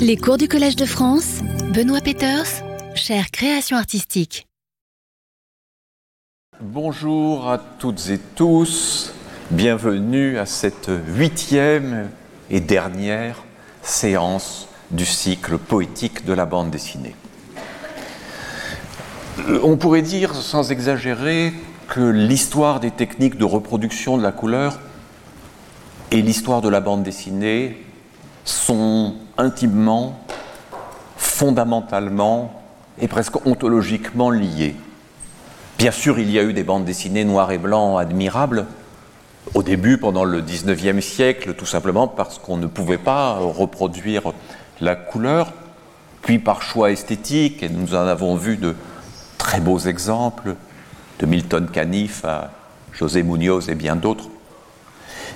Les cours du Collège de France, Benoît Peters, chère création artistique. Bonjour à toutes et tous, bienvenue à cette huitième et dernière séance du cycle poétique de la bande dessinée. On pourrait dire, sans exagérer, que l'histoire des techniques de reproduction de la couleur et l'histoire de la bande dessinée sont intimement, fondamentalement et presque ontologiquement liées. Bien sûr, il y a eu des bandes dessinées noires et blancs admirables, au début, pendant le 19e siècle, tout simplement parce qu'on ne pouvait pas reproduire la couleur, puis par choix esthétique, et nous en avons vu de très beaux exemples, de Milton Caniff à José Munoz et bien d'autres.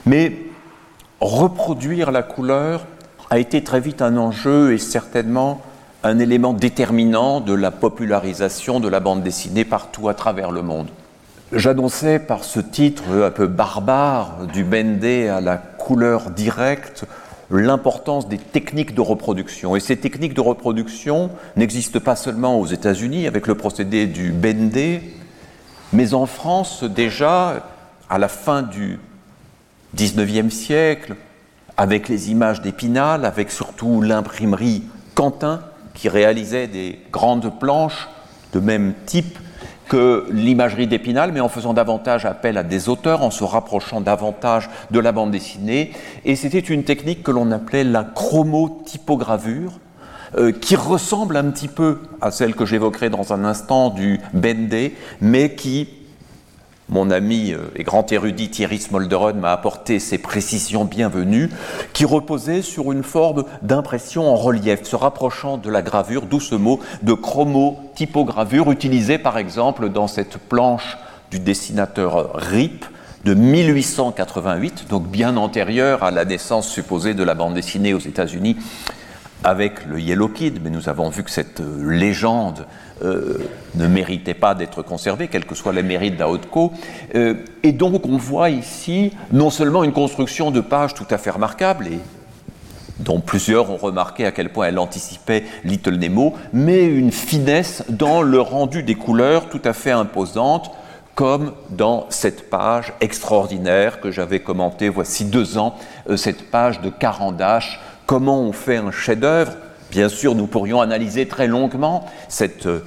Mais reproduire la couleur a été très vite un enjeu et certainement un élément déterminant de la popularisation de la bande dessinée partout à travers le monde. J'annonçais par ce titre un peu barbare du Bendé à la couleur directe l'importance des techniques de reproduction. Et ces techniques de reproduction n'existent pas seulement aux États-Unis avec le procédé du Bendé, mais en France déjà à la fin du 19e siècle, avec les images d'Épinal, avec surtout l'imprimerie Quentin, qui réalisait des grandes planches de même type que l'imagerie d'Épinal, mais en faisant davantage appel à des auteurs, en se rapprochant davantage de la bande dessinée. Et c'était une technique que l'on appelait la chromotypogravure, euh, qui ressemble un petit peu à celle que j'évoquerai dans un instant du Bendé, mais qui mon ami euh, et grand érudit Thierry Smolderon m'a apporté ces précisions bienvenues qui reposaient sur une forme d'impression en relief, se rapprochant de la gravure, d'où ce mot de chromotypogravure utilisé par exemple dans cette planche du dessinateur Rip de 1888, donc bien antérieure à la naissance supposée de la bande dessinée aux États-Unis avec le Yellow Kid, mais nous avons vu que cette euh, légende euh, ne méritait pas d'être conservée, quels que soient les mérites d'Aotko. Euh, et donc on voit ici non seulement une construction de pages tout à fait remarquable, et dont plusieurs ont remarqué à quel point elle anticipait Little Nemo, mais une finesse dans le rendu des couleurs tout à fait imposante, comme dans cette page extraordinaire que j'avais commentée voici deux ans, cette page de Carandache Comment on fait un chef-d'œuvre Bien sûr, nous pourrions analyser très longuement cette euh,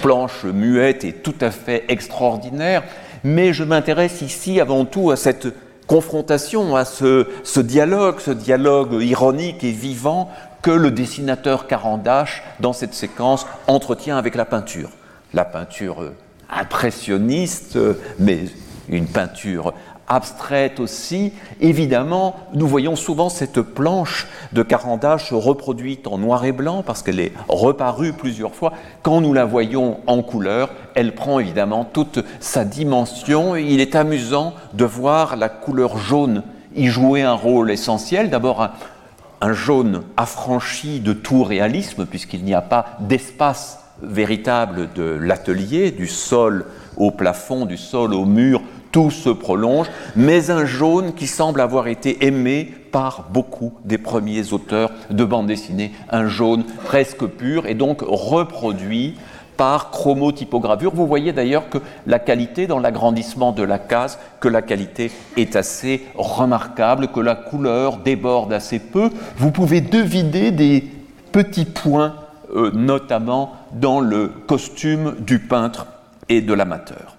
planche muette et tout à fait extraordinaire, mais je m'intéresse ici avant tout à cette confrontation, à ce, dialogue, ce dialogue ironique et vivant que le dessinateur Carandache, dans cette séquence, entretient avec la peinture. La peinture euh, impressionniste, euh, mais une peinture abstraite aussi. Évidemment, nous voyons souvent cette planche de Carandache reproduite en noir et blanc parce qu'elle est reparue plusieurs fois. Quand nous la voyons en couleur, elle prend évidemment toute sa dimension. il est amusant de voir la couleur jaune y jouer un rôle essentiel. D'abord, un, un jaune affranchi de tout réalisme puisqu'il n'y a pas d'espace véritable de l'atelier, du sol au plafond, du sol au mur, tout se prolonge, mais un jaune qui semble avoir été aimé par beaucoup des premiers auteurs de bande dessinée, un jaune presque pur et donc reproduit par chromotypogravure. Vous voyez d'ailleurs que la qualité dans l'agrandissement de la case, que la qualité est assez remarquable, que la couleur déborde assez peu. Vous pouvez deviner des petits points, euh, notamment dans le costume du peintre et de l'amateur.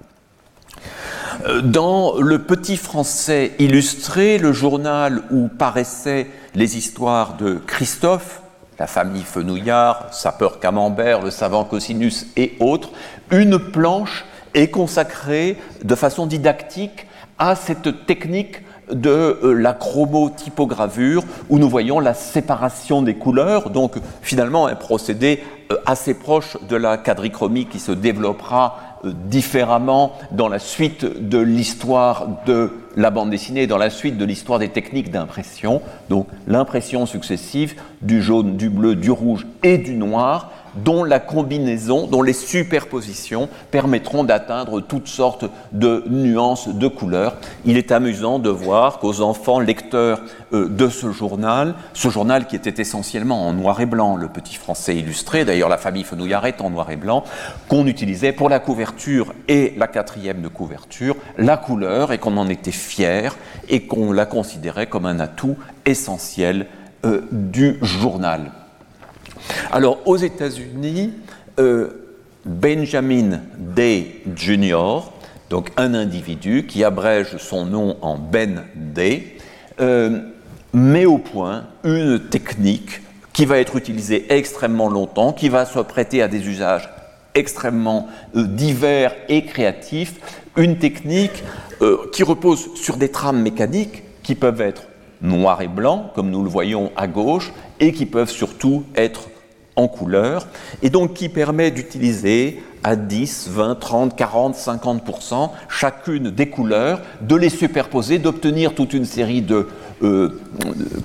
Dans le Petit Français illustré, le journal où paraissaient les histoires de Christophe, la famille Fenouillard, sapeur Camembert, le savant Cosinus et autres, une planche est consacrée de façon didactique à cette technique de euh, la chromotypogravure où nous voyons la séparation des couleurs, donc finalement un procédé euh, assez proche de la quadrichromie qui se développera différemment dans la suite de l'histoire de la bande dessinée, dans la suite de l'histoire des techniques d'impression. Donc l'impression successive du jaune, du bleu, du rouge et du noir, dont la combinaison, dont les superpositions permettront d'atteindre toutes sortes de nuances de couleurs. Il est amusant de voir qu'aux enfants lecteurs euh, de ce journal, ce journal qui était essentiellement en noir et blanc, le petit français illustré, d'ailleurs la famille Fenouillard est en noir et blanc, qu'on utilisait pour la couverture et la quatrième de couverture, la couleur, et qu'on en était fier, et qu'on la considérait comme un atout essentiel euh, du journal. Alors aux États-Unis, euh, Benjamin Day Jr., donc un individu qui abrège son nom en Ben Day, euh, met au point une technique qui va être utilisée extrêmement longtemps, qui va se prêter à des usages extrêmement divers et créatifs, une technique qui repose sur des trames mécaniques qui peuvent être noir et blanc, comme nous le voyons à gauche, et qui peuvent surtout être en couleur, et donc qui permet d'utiliser à 10, 20, 30, 40, 50% chacune des couleurs, de les superposer, d'obtenir toute une série de euh,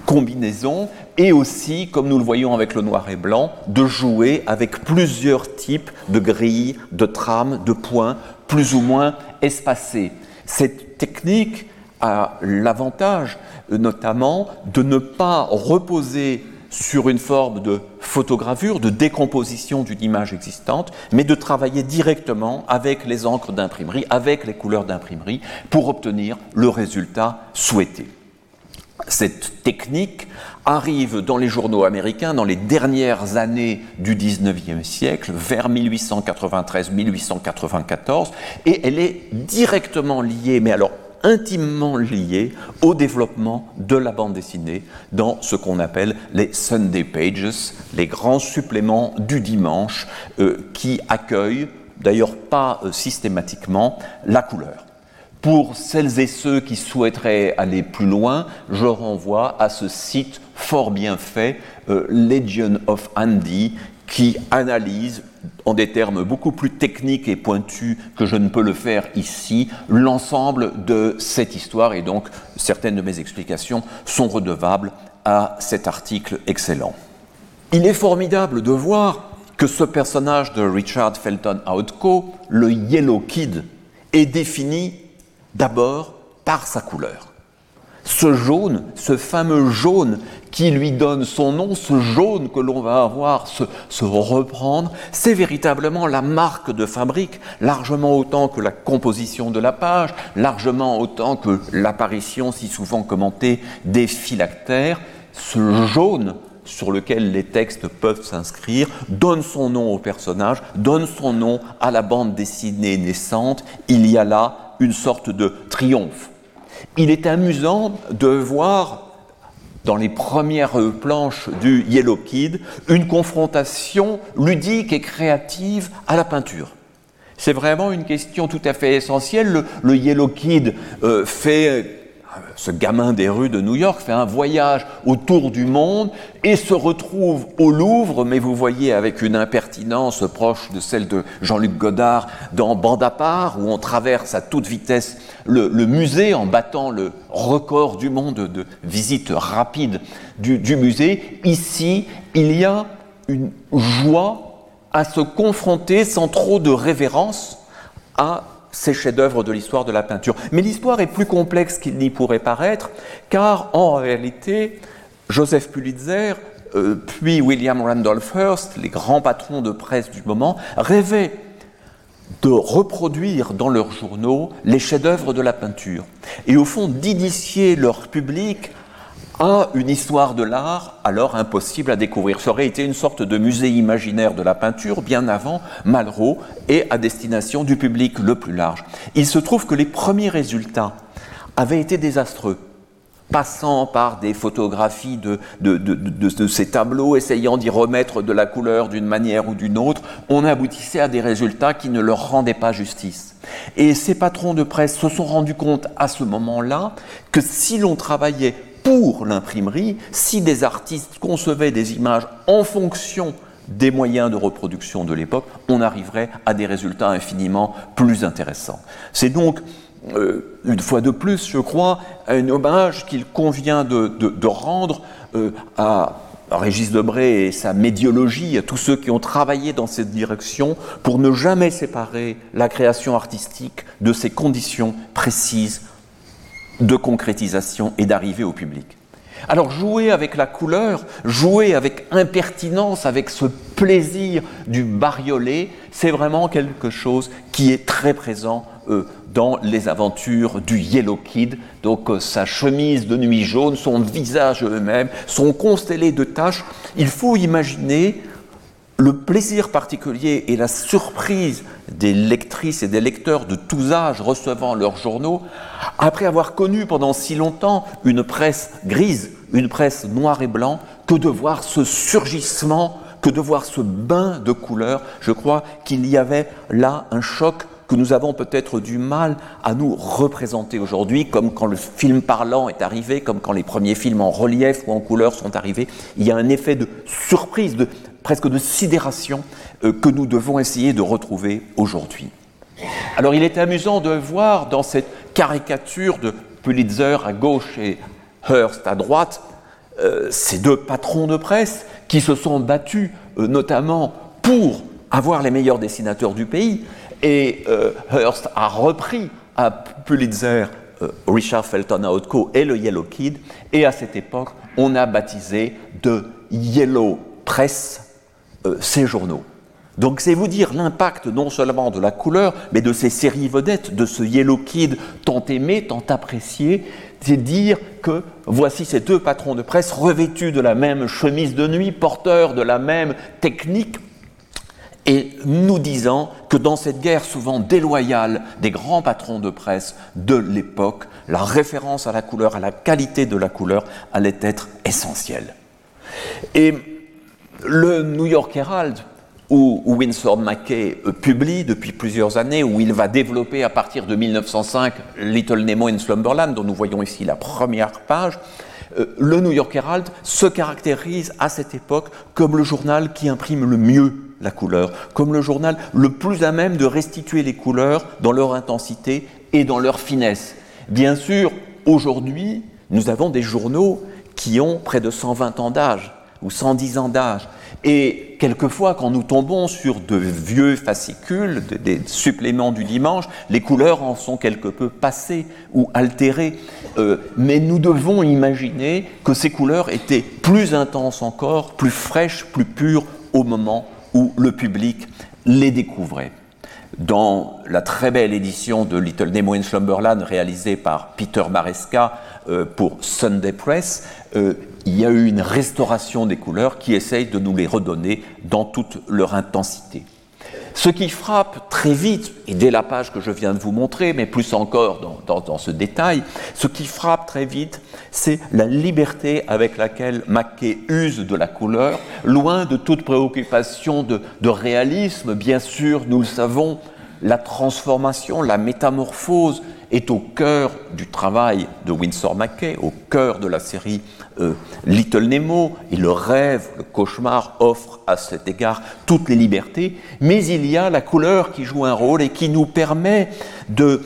combinaisons, et aussi, comme nous le voyons avec le noir et blanc, de jouer avec plusieurs types de grilles, de trames, de points, plus ou moins espacés. Cette technique a l'avantage notamment de ne pas reposer sur une forme de photogravure, de décomposition d'une image existante, mais de travailler directement avec les encres d'imprimerie, avec les couleurs d'imprimerie, pour obtenir le résultat souhaité. Cette technique arrive dans les journaux américains dans les dernières années du 19e siècle, vers 1893-1894, et elle est directement liée, mais alors intimement lié au développement de la bande dessinée dans ce qu'on appelle les Sunday Pages, les grands suppléments du dimanche euh, qui accueillent, d'ailleurs pas euh, systématiquement, la couleur. Pour celles et ceux qui souhaiteraient aller plus loin, je renvoie à ce site fort bien fait, euh, Legion of Andy, qui analyse en des termes beaucoup plus techniques et pointus que je ne peux le faire ici, l'ensemble de cette histoire et donc certaines de mes explications sont redevables à cet article excellent. Il est formidable de voir que ce personnage de Richard Felton Outco, le Yellow Kid, est défini d'abord par sa couleur. Ce jaune, ce fameux jaune qui lui donne son nom, ce jaune que l'on va avoir se, se reprendre, c'est véritablement la marque de fabrique, largement autant que la composition de la page, largement autant que l'apparition si souvent commentée des phylactères. Ce jaune sur lequel les textes peuvent s'inscrire, donne son nom au personnage, donne son nom à la bande dessinée naissante. Il y a là une sorte de triomphe il est amusant de voir dans les premières planches du Yellow Kid une confrontation ludique et créative à la peinture. C'est vraiment une question tout à fait essentielle. Le, Yellow Kid euh, fait ce gamin des rues de New York fait un voyage autour du monde et se retrouve au Louvre, mais vous voyez avec une impertinence proche de celle de Jean-Luc Godard dans Bande à part, où on traverse à toute vitesse le, musée en battant le record du monde de visite rapide du, du musée. Ici, il y a une joie à se confronter sans trop de révérence à ces chefs-d'œuvre de l'histoire de la peinture. Mais l'histoire est plus complexe qu'il n'y pourrait paraître, car en réalité, Joseph Pulitzer, euh, puis William Randolph Hearst, les grands patrons de presse du moment, rêvaient de reproduire dans leurs journaux les chefs-d'œuvre de la peinture, et au fond d'initier leur public à une histoire de l'art alors impossible à découvrir. Ça aurait été une sorte de musée imaginaire de la peinture bien avant Malraux et à destination du public le plus large. Il se trouve que les premiers résultats avaient été désastreux passant par des photographies de, de, ces tableaux, essayant d'y remettre de la couleur d'une manière ou d'une autre, on aboutissait à des résultats qui ne leur rendaient pas justice. Et ces patrons de presse se sont rendus compte à ce moment-là que si l'on travaillait pour l'imprimerie si des artistes concevaient des images en fonction des moyens de reproduction de l'époque, on arriverait à des résultats infiniment plus intéressants. C'est donc, euh, une fois de plus, je crois, un hommage qu'il convient de, rendre euh, à Régis Debray et sa médiologie, à tous ceux qui ont travaillé dans cette direction pour ne jamais séparer la création artistique de ses conditions précises de concrétisation et d'arrivée au public. Alors jouer avec la couleur, jouer avec impertinence, avec ce plaisir du bariolé, c'est vraiment quelque chose qui est très présent euh, dans les aventures du Yellow Kid. Donc euh, sa chemise de nuit jaune, son visage eux-mêmes sont constellés de taches. Il faut imaginer le plaisir particulier et la surprise des lectrices et des lecteurs de tous âges recevant leurs journaux, après avoir connu pendant si longtemps une presse grise, une presse noir et blanc, que de voir ce surgissement, que de voir ce bain de couleurs, je crois qu'il y avait là un choc que nous avons peut-être du mal à nous représenter aujourd'hui, comme quand le film parlant est arrivé, comme quand les premiers films en relief ou en couleur sont arrivés. Il y a un effet de surprise, de, presque de sidération euh, que nous devons essayer de retrouver aujourd'hui. Alors il est amusant de voir dans cette caricature de Pulitzer à gauche et Hearst à droite, euh, ces deux patrons de presse qui se sont battus euh, notamment pour avoir les meilleurs dessinateurs du pays, et Hearst a repris à Pulitzer Richard Felton et le Yellow Kid, et à cette époque, on a baptisé de Yellow Press euh, ces journaux. Donc c'est vous dire l'impact non seulement de la couleur, mais de ces séries vedettes, de ce Yellow Kid tant aimé, tant apprécié, c'est dire que voici ces deux patrons de presse revêtus de la même chemise de nuit, porteurs de la même technique, et nous disant que dans cette guerre souvent déloyale des grands patrons de presse de l'époque, la référence à la couleur, à la qualité de la couleur allait être essentielle. Et le New York Herald, où Winsor McKay publie depuis plusieurs années, où il va développer à partir de 1905 Little Nemo in Slumberland, dont nous voyons ici la première page, euh, le New York Herald se caractérise à cette époque comme le journal qui imprime le mieux la couleur, comme le journal le plus à même de restituer les couleurs dans leur intensité et dans leur finesse. Bien sûr, aujourd'hui, nous avons des journaux qui ont près de 120 ans d'âge ou 110 ans d'âge. Et quelquefois, quand nous tombons sur de vieux fascicules, des suppléments du dimanche, les couleurs en sont quelque peu passées ou altérées. Euh, mais nous devons imaginer que ces couleurs étaient plus intenses encore, plus fraîches, plus pures au moment où le public les découvrait. Dans la très belle édition de Little Nemo in Slumberland réalisée par Peter Maresca euh, pour Sunday Press, euh, il y a eu une restauration des couleurs qui essaye de nous les redonner dans toute leur intensité. Ce qui frappe très vite, et dès la page que je viens de vous montrer, mais plus encore dans, ce détail, ce qui frappe très vite, c'est la liberté avec laquelle Mackay use de la couleur, loin de toute préoccupation de, de réalisme. Bien sûr, nous le savons, la transformation, la métamorphose est au cœur du travail de Winsor McKay, au cœur de la série euh, Little Nemo, et le rêve, le cauchemar offre à cet égard toutes les libertés, mais il y a la couleur qui joue un rôle et qui nous permet de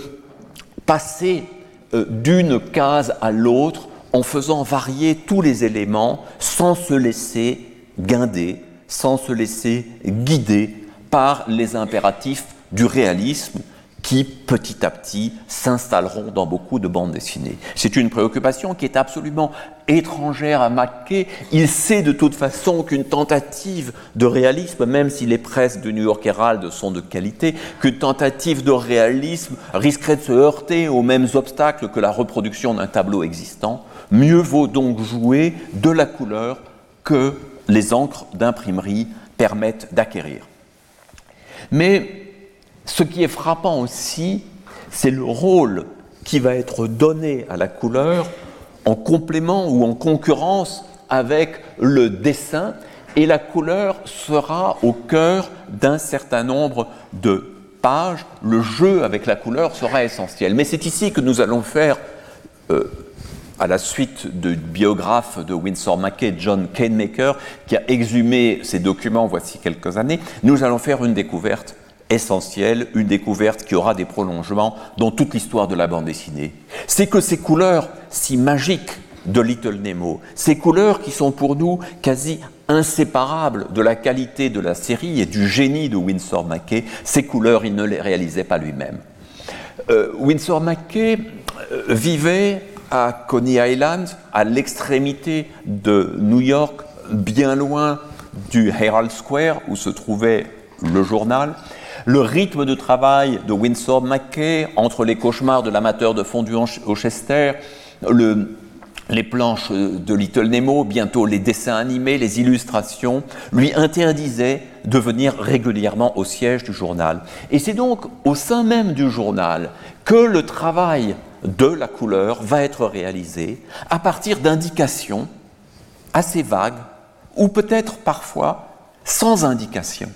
passer euh, d'une case à l'autre en faisant varier tous les éléments sans se laisser guinder, sans se laisser guider par les impératifs du réalisme qui petit à petit s'installeront dans beaucoup de bandes dessinées. C'est une préoccupation qui est absolument étrangère à Mackay. Il sait de toute façon qu'une tentative de réalisme, même si les presses du New York Herald sont de qualité, qu'une tentative de réalisme risquerait de se heurter aux mêmes obstacles que la reproduction d'un tableau existant. Mieux vaut donc jouer de la couleur que les encres d'imprimerie permettent d'acquérir. Mais ce qui est frappant aussi, c'est le rôle qui va être donné à la couleur en complément ou en concurrence avec le dessin, et la couleur sera au cœur d'un certain nombre de pages. Le jeu avec la couleur sera essentiel. Mais c'est ici que nous allons faire, euh, à la suite du biographe de Winsor McKay, John Canemaker, qui a exhumé ces documents voici quelques années, nous allons faire une découverte essentielle, une découverte qui aura des prolongements dans toute l'histoire de la bande dessinée. C'est que ces couleurs si magiques de Little Nemo. Ces couleurs qui sont pour nous quasi inséparables de la qualité de la série et du génie de Winsor McKay, ces couleurs, il ne les réalisait pas lui-même. Euh, Winsor McKay euh, vivait à Coney Island, à l'extrémité de New York, bien loin du Herald Square où se trouvait le journal. Le rythme de travail de Winsor McKay entre les cauchemars de l'amateur de fondu au Chester, le, les planches de Little Nemo, bientôt les dessins animés, les illustrations, lui interdisaient de venir régulièrement au siège du journal. Et c'est donc au sein même du journal que le travail de la couleur va être réalisé à partir d'indications assez vagues ou peut-être parfois sans indication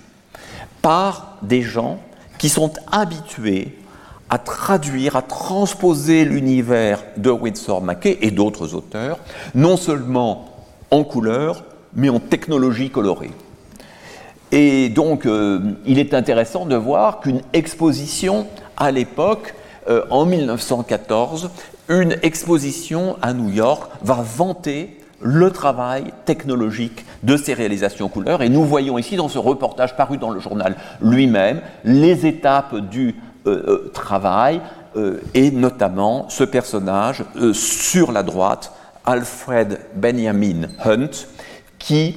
par des gens qui sont habitués à traduire, à transposer l'univers de Winsor McKay et d'autres auteurs, non seulement en couleur, mais en technologie colorée. Et donc, euh, il est intéressant de voir qu'une exposition à l'époque, euh, en 1914, une exposition à New York va vanter le travail technologique de ces réalisations couleurs. Et nous voyons ici, dans ce reportage paru dans le journal lui-même, les étapes du euh, euh, travail, euh, et notamment ce personnage sur la droite, Alfred Benjamin Hunt, qui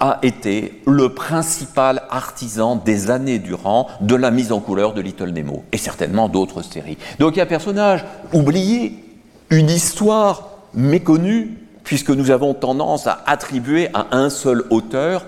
a été le principal artisan des années durant de la mise en couleur de Little Nemo, et certainement d'autres séries. Donc il y a un personnage oublié, une histoire méconnue, puisque nous avons tendance à attribuer à un seul auteur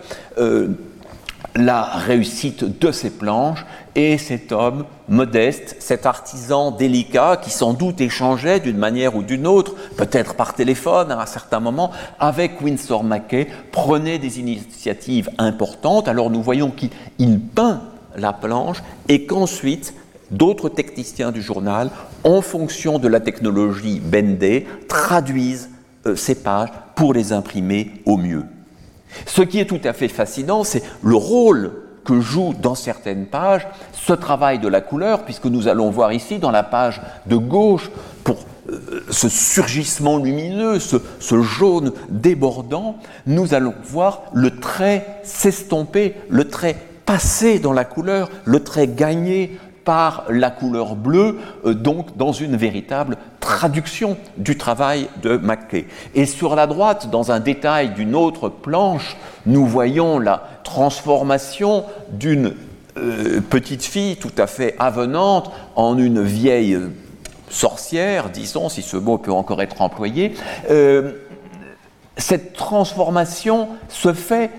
la réussite de ces planches et cet homme modeste, cet artisan délicat qui sans doute échangeait d'une manière ou d'une autre, peut-être par téléphone à un certain moment, avec Winsor McKay, prenait des initiatives importantes. Alors nous voyons qu'il peint la planche et qu'ensuite d'autres techniciens du journal, en fonction de la technologie Bendé, traduisent euh, ces pages pour les imprimer au mieux. Ce qui est tout à fait fascinant, c'est le rôle que joue dans certaines pages ce travail de la couleur, puisque nous allons voir ici dans la page de gauche, pour euh, ce surgissement lumineux, ce, ce, jaune débordant, nous allons voir le trait s'estomper, le trait passer dans la couleur, le trait gagner par la couleur bleue, euh, donc dans une véritable traduction du travail de Mackay. Et sur la droite, dans un détail d'une autre planche, nous voyons la transformation d'une euh, petite fille tout à fait avenante en une vieille sorcière, disons, si ce mot peut encore être employé. Euh, cette transformation se fait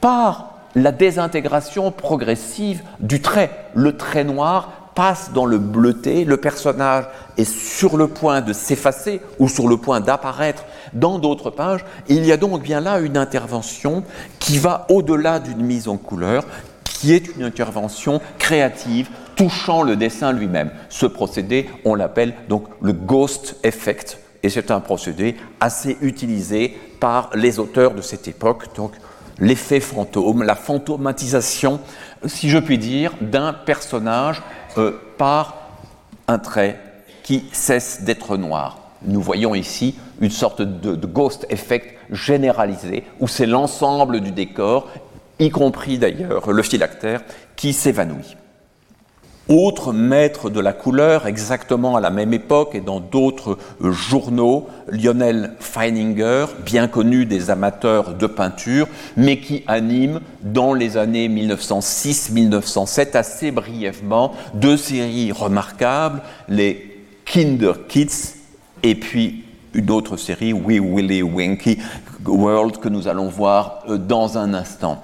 par la désintégration progressive du trait. Le trait noir passe dans le bleuté, le personnage est sur le point de s'effacer ou sur le point d'apparaître dans d'autres pages. Il y a donc bien là une intervention qui va au-delà d'une mise en couleur, qui est une intervention créative touchant le dessin lui-même. Ce procédé, on l'appelle donc le ghost effect, et c'est un procédé assez utilisé par les auteurs de cette époque. L'effet fantôme, la fantomatisation, si je puis dire, d'un personnage euh, par un trait qui cesse d'être noir. Nous voyons ici une sorte de, de ghost effect généralisé, où c'est l'ensemble du décor, y compris d'ailleurs le phylactère, qui s'évanouit. Autre maître de la couleur, exactement à la même époque et dans d'autres euh, journaux, Lionel Feininger, bien connu des amateurs de peinture, mais qui anime dans les années 1906-1907 assez brièvement deux séries remarquables, les Kinder Kids et puis une autre série, We Willy Winky World, que nous allons voir euh, dans un instant.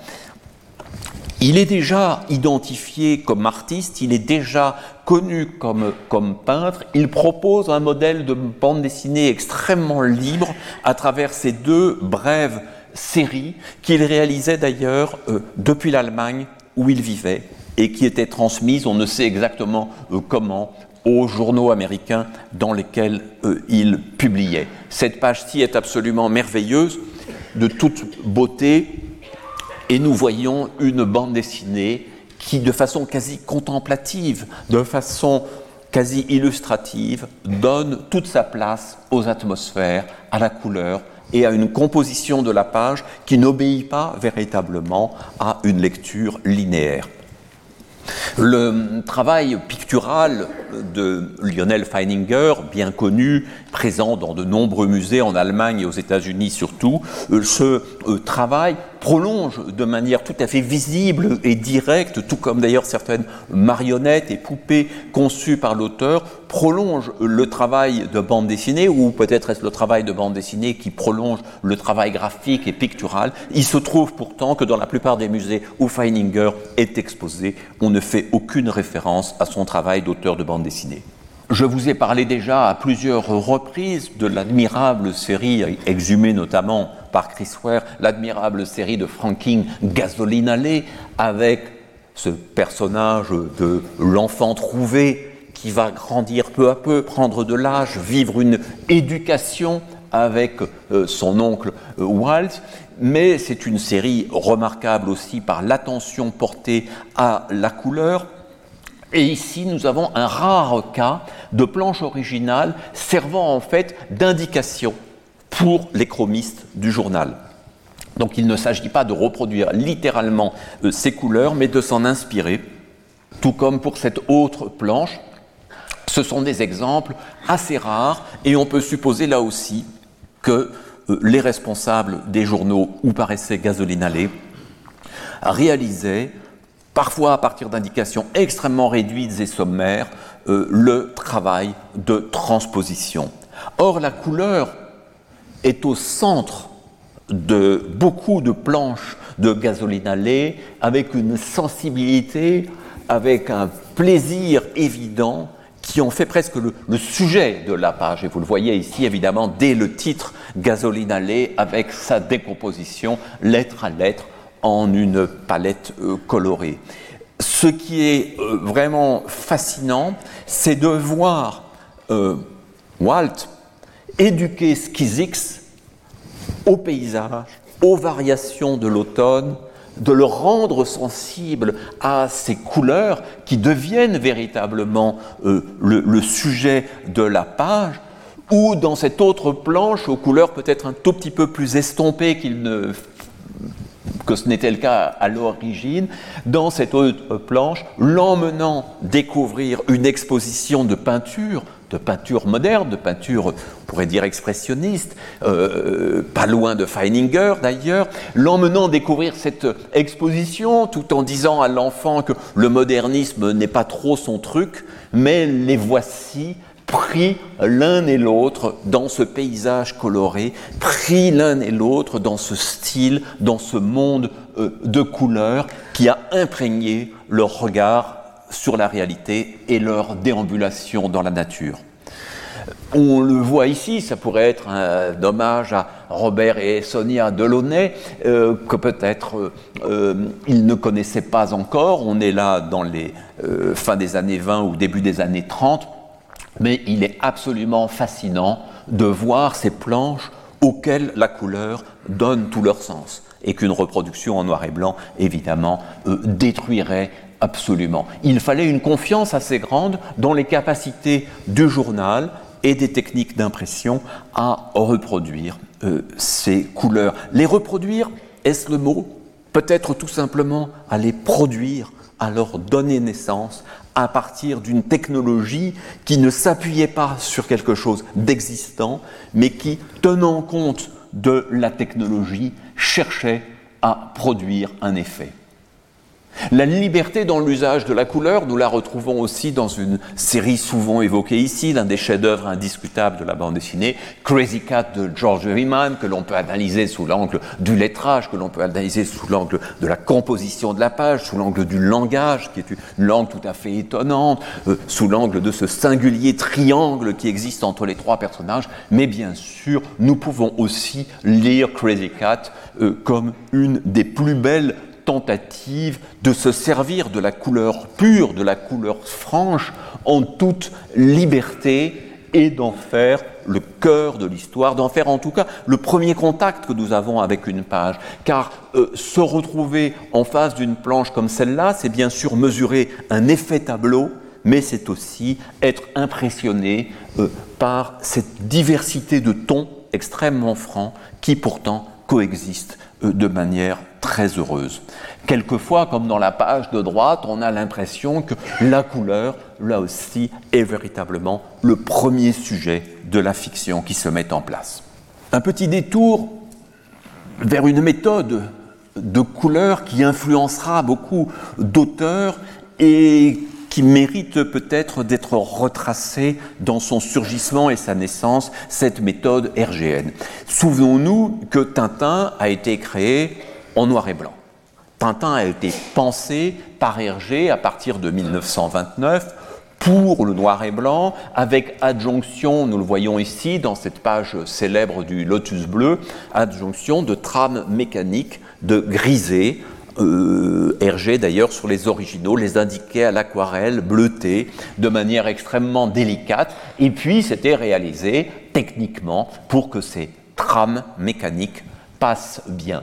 Il est déjà identifié comme artiste, il est déjà connu comme, peintre, il propose un modèle de bande dessinée extrêmement libre à travers ces deux brèves séries qu'il réalisait d'ailleurs euh, depuis l'Allemagne où il vivait et qui étaient transmises, on ne sait exactement euh, comment, aux journaux américains dans lesquels euh, il publiait. Cette page-ci est absolument merveilleuse, de toute beauté, et nous voyons une bande dessinée qui, de façon quasi contemplative, de façon quasi illustrative, donne toute sa place aux atmosphères, à la couleur et à une composition de la page qui n'obéit pas véritablement à une lecture linéaire. Le travail pictural de Lionel Feininger, bien connu, présent dans de nombreux musées en Allemagne et aux États-Unis surtout, euh, ce euh, travail prolonge de manière tout à fait visible et directe, tout comme d'ailleurs certaines marionnettes et poupées conçues par l'auteur, prolonge le travail de bande dessinée, ou peut-être est-ce le travail de bande dessinée qui prolonge le travail graphique et pictural. Il se trouve pourtant que dans la plupart des musées où Feininger est exposé, on ne fait aucune référence à son travail d'auteur de bande dessinée. Je vous ai parlé déjà à plusieurs reprises de l'admirable série exhumée notamment par Chris Ware, l'admirable série de Franking Gasoline avec ce personnage de l'enfant trouvé qui va grandir peu à peu, prendre de l'âge, vivre une éducation avec euh, son oncle euh, Walt, mais c'est une série remarquable aussi par l'attention portée à la couleur, et ici, nous avons un rare cas de planche originale servant en fait d'indication pour les chromistes du journal. Donc il ne s'agit pas de reproduire littéralement euh, ces couleurs, mais de s'en inspirer, tout comme pour cette autre planche. Ce sont des exemples assez rares et on peut supposer là aussi que les responsables des journaux où paraissait Gasoline réalisaient parfois à partir d'indications extrêmement réduites et sommaires, euh, le travail de transposition. Or, la couleur est au centre de beaucoup de planches de gasoline allée, avec une sensibilité, avec un plaisir évident qui en fait presque le, le, sujet de la page. Et vous le voyez ici, évidemment, dès le titre Gasoline allée, avec sa décomposition lettre à lettre en une palette euh, colorée. Ce qui est euh, vraiment fascinant, c'est de voir euh, Walt éduquer Skizix au paysage, aux variations de l'automne, de le rendre sensible à ces couleurs qui deviennent véritablement le, sujet de la page, ou dans cette autre planche aux couleurs peut-être un tout petit peu plus estompées qu'il ne que ce n'était le cas à l'origine, dans cette autre planche, l'emmenant découvrir une exposition de peinture, de peinture moderne, de peinture, on pourrait dire expressionniste, euh, pas loin de Feininger d'ailleurs, l'emmenant découvrir cette exposition tout en disant à l'enfant que le modernisme n'est pas trop son truc, mais les voici pris l'un et l'autre dans ce paysage coloré, pris l'un et l'autre dans ce style, dans ce monde euh, de couleurs qui a imprégné leur regard sur la réalité et leur déambulation dans la nature. On le voit ici, ça pourrait être un hommage à Robert et Sonia Delaunay, euh, que peut-être euh, ils ne connaissaient pas encore. On est là dans les fins des années 20 ou début des années 30 mais il est absolument fascinant de voir ces planches auxquelles la couleur donne tout leur sens et qu'une reproduction en noir et blanc, évidemment, euh, détruirait absolument. Il fallait une confiance assez grande dans les capacités du journal et des techniques d'impression à reproduire euh, ces couleurs. Les reproduire, est-ce le mot? Peut-être tout simplement à les produire, à leur donner naissance, à partir d'une technologie qui ne s'appuyait pas sur quelque chose d'existant, mais qui, tenant compte de la technologie, cherchait à produire un effet. La liberté dans l'usage de la couleur, nous la retrouvons aussi dans une série souvent évoquée ici, l'un des chefs-d'œuvre indiscutables de la bande dessinée, Crazy Cat de George Riemann, que l'on peut analyser sous l'angle du lettrage, que l'on peut analyser sous l'angle de la composition de la page, sous l'angle du langage, qui est une langue tout à fait étonnante, euh, sous l'angle de ce singulier triangle qui existe entre les trois personnages. Mais bien sûr, nous pouvons aussi lire Crazy Cat euh, comme une des plus belles tentative de se servir de la couleur pure, de la couleur franche, en toute liberté et d'en faire le cœur de l'histoire, d'en faire en tout cas le premier contact que nous avons avec une page. Car euh, se retrouver en face d'une planche comme celle-là, c'est bien sûr mesurer un effet tableau, mais c'est aussi être impressionné euh, par cette diversité de tons extrêmement francs qui pourtant coexistent euh, de manière très heureuse. Quelquefois, comme dans la page de droite, on a l'impression que la couleur, là aussi, est véritablement le premier sujet de la fiction qui se met en place. Un petit détour vers une méthode de couleur qui influencera beaucoup d'auteurs et qui mérite peut-être d'être retracée dans son surgissement et sa naissance, cette méthode RGN. Souvenons-nous que Tintin a été créé en noir et blanc. Tintin a été pensé par Hergé à partir de 1929 pour le noir et blanc, avec adjonction, nous le voyons ici dans cette page célèbre du Lotus bleu, adjonction de trames mécaniques de grisé. Euh, Hergé d'ailleurs sur les originaux les indiquait à l'aquarelle bleutée de manière extrêmement délicate et puis c'était réalisé techniquement pour que ces trames mécaniques passent bien.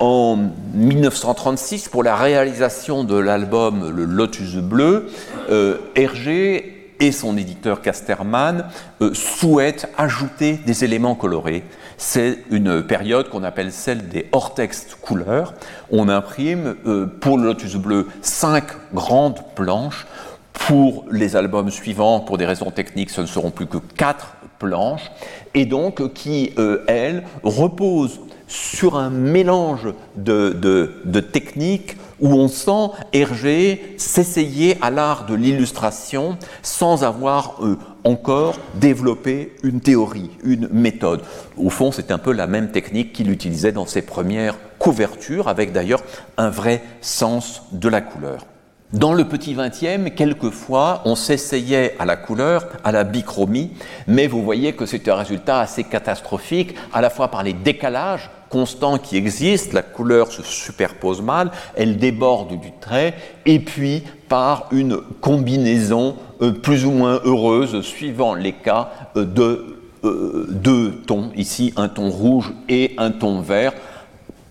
En 1936, pour la réalisation de l'album Le Lotus Bleu, euh, Hergé et son éditeur Casterman euh, souhaitent ajouter des éléments colorés. C'est une période qu'on appelle celle des hors-textes couleurs. On imprime euh, pour le Lotus Bleu cinq grandes planches. Pour les albums suivants, pour des raisons techniques, ce ne seront plus que quatre planches, et donc qui, elles, reposent sur un mélange de, techniques où on sent Hergé s'essayer à l'art de l'illustration sans avoir euh, encore développé une théorie, une méthode. Au fond, c'est un peu la même technique qu'il utilisait dans ses premières couvertures, avec d'ailleurs un vrai sens de la couleur. Dans le petit 20e, quelquefois, on s'essayait à la couleur, à la bichromie, mais vous voyez que c'est un résultat assez catastrophique, à la fois par les décalages constants qui existent, la couleur se superpose mal, elle déborde du trait, et puis par une combinaison euh, plus ou moins heureuse, suivant les cas, euh, de euh, deux tons, ici un ton rouge et un ton vert,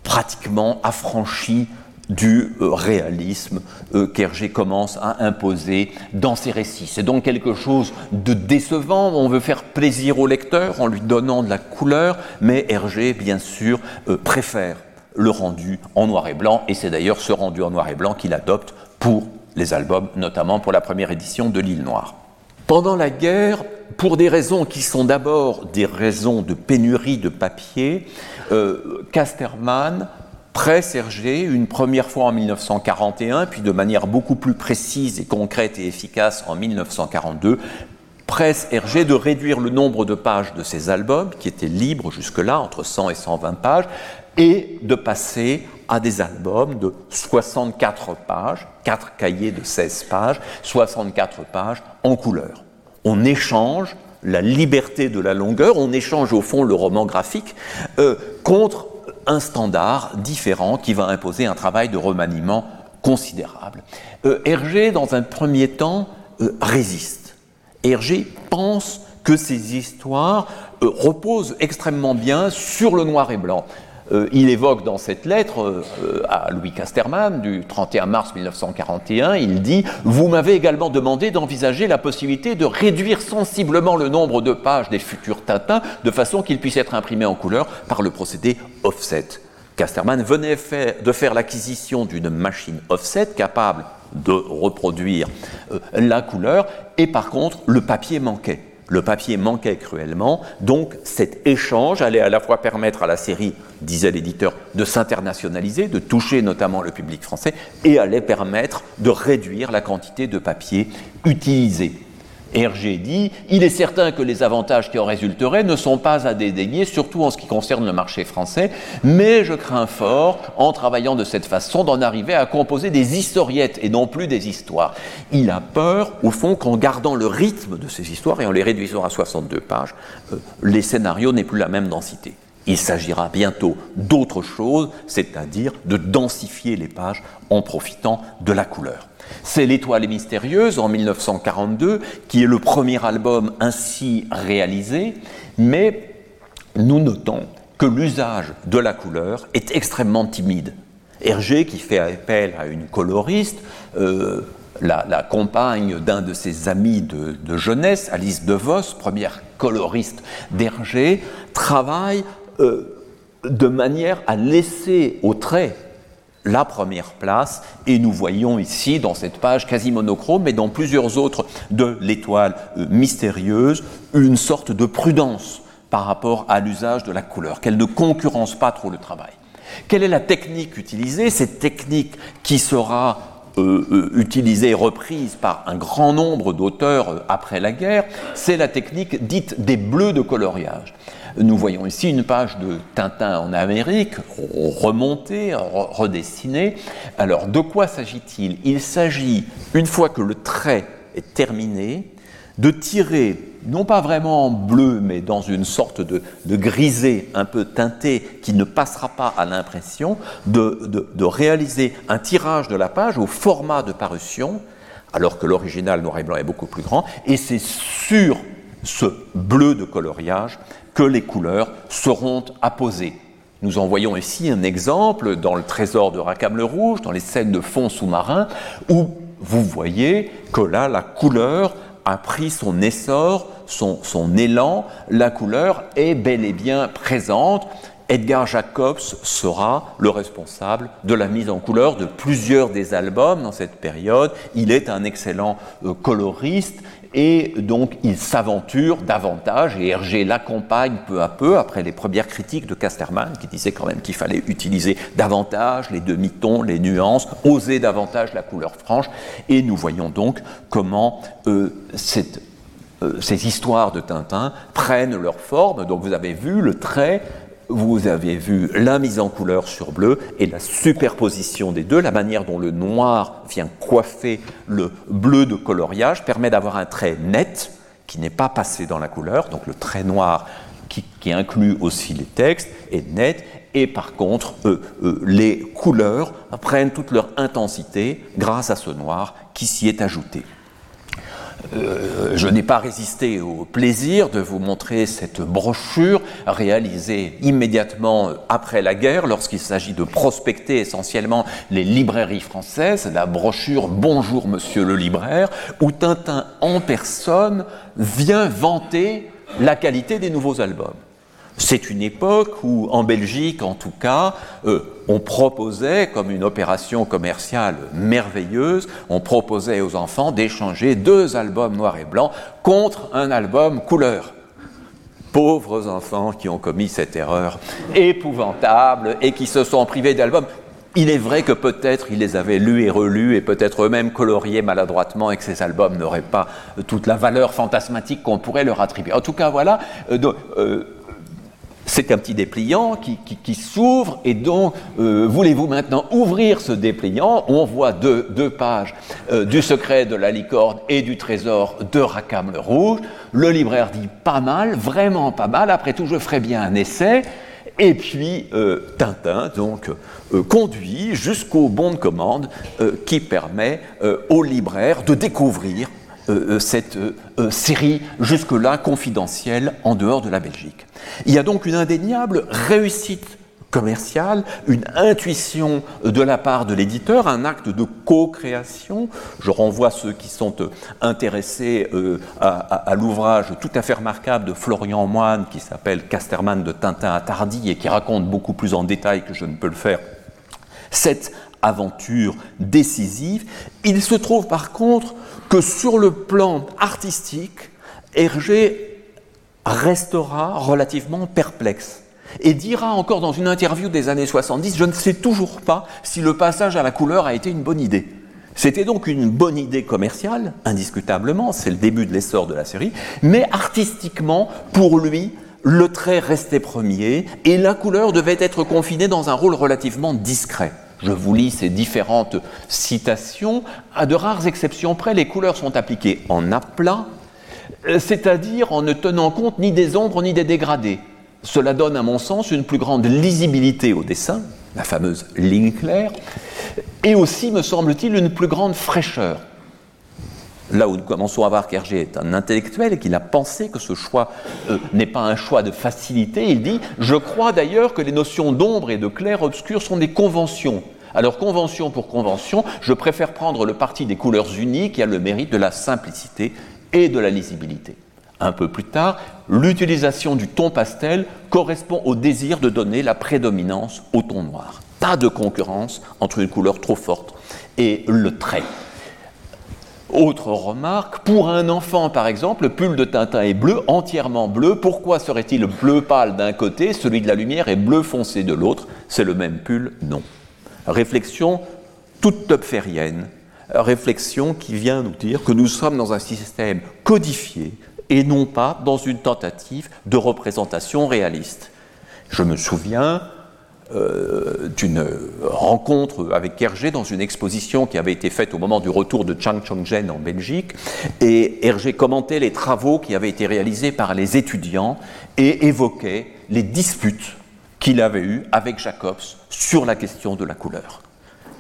pratiquement affranchis du euh, réalisme euh, qu'Hergé commence à imposer dans ses récits. C'est donc quelque chose de décevant, on veut faire plaisir au lecteur en lui donnant de la couleur, mais Hergé, bien sûr, euh, préfère le rendu en noir et blanc, et c'est d'ailleurs ce rendu en noir et blanc qu'il adopte pour les albums, notamment pour la première édition de L'île Noire. Pendant la guerre, pour des raisons qui sont d'abord des raisons de pénurie de papier, Casterman presse Hergé une première fois en 1941, puis de manière beaucoup plus précise et concrète et efficace en 1942, presse Hergé de réduire le nombre de pages de ses albums, qui étaient libres jusque-là, entre 100 et 120 pages, et de passer à des albums de 64 pages, 4 cahiers de 16 pages, 64 pages en couleur. On échange la liberté de la longueur, on échange au fond le roman graphique euh, contre un standard différent qui va imposer un travail de remaniement considérable. Euh, Hergé, dans un premier temps, euh, résiste. Hergé pense que ces histoires euh, reposent extrêmement bien sur le noir et blanc. Euh, il évoque dans cette lettre euh, à Louis Casterman du 31 mars 1941, il dit Vous m'avez également demandé d'envisager la possibilité de réduire sensiblement le nombre de pages des futurs Tintins de façon qu'ils puissent être imprimés en couleur par le procédé offset. Casterman venait de faire l'acquisition d'une machine offset capable de reproduire euh, la couleur et par contre le papier manquait. Le papier manquait cruellement, donc cet échange allait à la fois permettre à la série, disait l'éditeur, de s'internationaliser, de toucher notamment le public français, et allait permettre de réduire la quantité de papier utilisé. Hergé dit Il est certain que les avantages qui en résulteraient ne sont pas à dédaigner, surtout en ce qui concerne le marché français, mais je crains fort, en travaillant de cette façon, d'en arriver à composer des historiettes et non plus des histoires. Il a peur, au fond, qu'en gardant le rythme de ces histoires et en les réduisant à 62 pages, euh, les scénarios n'aient plus la même densité. Il s'agira bientôt d'autre chose, c'est-à-dire de densifier les pages en profitant de la couleur. C'est L'étoile mystérieuse en 1942 qui est le premier album ainsi réalisé, mais nous notons que l'usage de la couleur est extrêmement timide. Hergé, qui fait appel à une coloriste, euh, la, compagne d'un de ses amis de, jeunesse, Alice de Vos, première coloriste d'Hergé, travaille euh, de manière à laisser au trait la première place, et nous voyons ici, dans cette page quasi monochrome, mais dans plusieurs autres de l'étoile euh, mystérieuse, une sorte de prudence par rapport à l'usage de la couleur, qu'elle ne concurrence pas trop le travail. Quelle est la technique utilisée? Cette technique qui sera euh, euh, utilisée et reprise par un grand nombre d'auteurs après la guerre, c'est la technique dite des bleus de coloriage. Nous voyons ici une page de Tintin en Amérique, remontée, redessinée. Alors, de quoi s'agit-il? Il s'agit, une fois que le trait est terminé, de tirer, non pas vraiment en bleu, mais dans une sorte de, grisé un peu teinté qui ne passera pas à l'impression, de, réaliser un tirage de la page au format de parution, alors que l'original noir et blanc est beaucoup plus grand, et c'est sur ce bleu de coloriage que les couleurs seront apposées. Nous en voyons ici un exemple dans le trésor de Rackham le Rouge, dans les scènes de fond sous-marin, où vous voyez que là, la couleur a pris son essor, son, son élan, la couleur est bel et bien présente. Edgar Jacobs sera le responsable de la mise en couleur de plusieurs des albums dans cette période. Il est un excellent euh, coloriste et donc il s'aventure davantage et Hergé l'accompagne peu à peu après les premières critiques de Casterman qui disait quand même qu'il fallait utiliser davantage les demi-tons, les nuances, oser davantage la couleur franche et nous voyons donc comment euh, euh, ces histoires de Tintin prennent leur forme. Donc vous avez vu le trait vous avez vu la mise en couleur sur bleu et la superposition des deux, la manière dont le noir vient coiffer le bleu de coloriage permet d'avoir un trait net qui n'est pas passé dans la couleur, donc le trait noir qui, inclut aussi les textes est net, et par contre euh, euh, les couleurs prennent toute leur intensité grâce à ce noir qui s'y est ajouté. Euh, je n'ai pas résisté au plaisir de vous montrer cette brochure réalisée immédiatement après la guerre lorsqu'il s'agit de prospecter essentiellement les librairies françaises, la brochure Bonjour monsieur le libraire, où Tintin en personne vient vanter la qualité des nouveaux albums. C'est une époque où, en Belgique en tout cas, euh, on proposait, comme une opération commerciale merveilleuse, on proposait aux enfants d'échanger deux albums noirs et blancs contre un album couleur. Pauvres enfants qui ont commis cette erreur épouvantable et qui se sont privés d'albums. Il est vrai que peut-être ils les avaient lus et relus et peut-être eux-mêmes coloriés maladroitement et que ces albums n'auraient pas toute la valeur fantasmatique qu'on pourrait leur attribuer. En tout cas, voilà. Euh, euh, c'est un petit dépliant qui, s'ouvre et donc euh, voulez-vous maintenant ouvrir ce dépliant On voit deux, pages euh, du secret de la licorne et du trésor de Rackham le Rouge. Le libraire dit pas mal, vraiment pas mal, après tout je ferai bien un essai. Et puis euh, Tintin donc conduit jusqu'au bon de commande qui permet au libraire de découvrir cette série jusque-là confidentielle en dehors de la Belgique. Il y a donc une indéniable réussite commerciale, une intuition de la part de l'éditeur, un acte de co-création. Je renvoie ceux qui sont euh, intéressés euh, à, l'ouvrage tout à fait remarquable de Florian Moine qui s'appelle Casterman de Tintin à et qui raconte beaucoup plus en détail que je ne peux le faire cette aventure décisive. Il se trouve par contre que sur le plan artistique, Hergé restera relativement perplexe et dira encore dans une interview des années 70, je ne sais toujours pas si le passage à la couleur a été une bonne idée. C'était donc une bonne idée commerciale, indiscutablement, c'est le début de l'essor de la série, mais artistiquement, pour lui, le trait restait premier et la couleur devait être confinée dans un rôle relativement discret. Je vous lis ces différentes citations. À de rares exceptions près, les couleurs sont appliquées en aplat, euh, c'est-à-dire en ne tenant compte ni des ombres ni des dégradés. Cela donne, à mon sens, une plus grande lisibilité au dessin, la fameuse ligne claire, et aussi, me semble-t-il, une plus grande fraîcheur. Là où nous commençons à voir qu'Hergé est un intellectuel et qu'il a pensé que ce choix euh, n'est pas un choix de facilité, il dit Je crois d'ailleurs que les notions d'ombre et de clair-obscur sont des conventions Alors convention pour convention, je préfère prendre le parti des couleurs unies qui a le mérite de la simplicité et de la lisibilité. Un peu plus tard, l'utilisation du ton pastel correspond au désir de donner la prédominance au ton noir. Pas de concurrence entre une couleur trop forte et le trait. Autre remarque, pour un enfant par exemple, le pull de Tintin est bleu, entièrement bleu. Pourquoi serait-il bleu pâle d'un côté, celui de la lumière est bleu foncé de l'autre? C'est le même pull Non. Réflexion toute topférienne, réflexion qui vient nous dire que nous sommes dans un système codifié et non pas dans une tentative de représentation réaliste. Je me souviens euh, d'une rencontre avec Hergé dans une exposition qui avait été faite au moment du retour de Chang Chongzhen en Belgique. Et Hergé commentait les travaux qui avaient été réalisés par les étudiants et évoquait les disputes qu'il avait eues avec Jacobs sur la question de la couleur.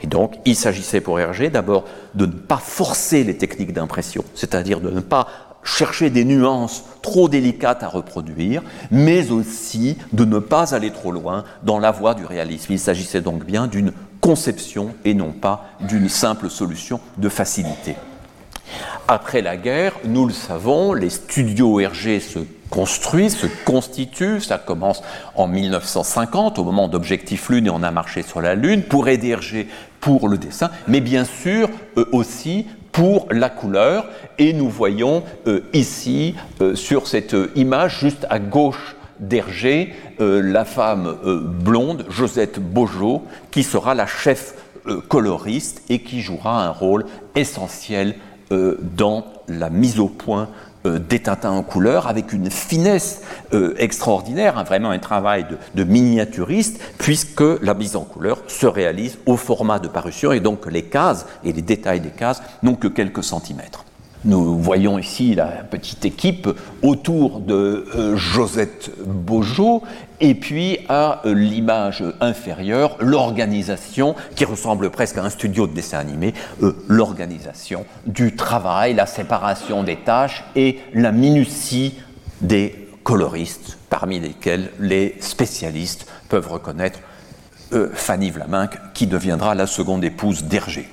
Et donc, il s'agissait pour Hergé d'abord de ne pas forcer les techniques d'impression, c'est-à-dire de ne pas chercher des nuances trop délicates à reproduire, mais aussi de ne pas aller trop loin dans la voie du réalisme. Il s'agissait donc bien d'une conception et non pas d'une simple solution de facilité. Après la guerre, nous le savons, les studios Hergé se construisent, se constituent. Ça commence en 1950, au moment d'Objectif Lune et on a marché sur la Lune, pour aider Hergé pour le dessin, mais bien sûr euh, aussi pour la couleur. Et nous voyons euh, ici, euh, sur cette image, juste à gauche d'Hergé, euh, la femme blonde, Josette Beaujeau, qui sera la chef coloriste et qui jouera un rôle essentiel dans la mise au point euh, des Tintins en couleur avec une finesse euh, extraordinaire, hein, vraiment un travail de, miniaturiste, puisque la mise en couleur se réalise au format de parution et donc les cases et les détails des cases n'ont que quelques centimètres. Nous voyons ici la petite équipe autour de euh, Josette Beaujeau et puis à euh, l'image inférieure, l'organisation, qui ressemble presque à un studio de dessin animé, euh, l'organisation du travail, la séparation des tâches et la minutie des coloristes, parmi lesquels les spécialistes peuvent reconnaître Fanny Vlaminck, qui deviendra la seconde épouse d'Hergé.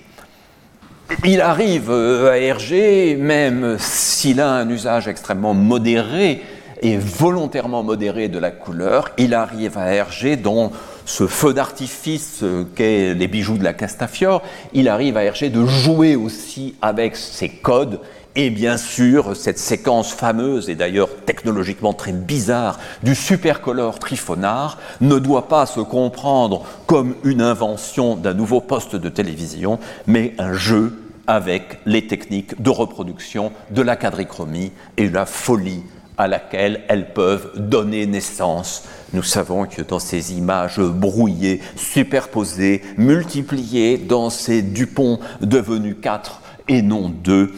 Il arrive euh, à Hergé, même s'il a un usage extrêmement modéré et volontairement modéré de la couleur, il arrive à Hergé dans ce feu d'artifice qu'est les bijoux de la Castafiore, il arrive à Hergé de jouer aussi avec ses codes et bien sûr, cette séquence fameuse et d'ailleurs technologiquement très bizarre du supercolor trifonard ne doit pas se comprendre comme une invention d'un nouveau poste de télévision, mais un jeu avec les techniques de reproduction de la quadrichromie et la folie à laquelle elles peuvent donner naissance. Nous savons que dans ces images brouillées, superposées, multipliées dans ces Dupont devenus quatre et non deux,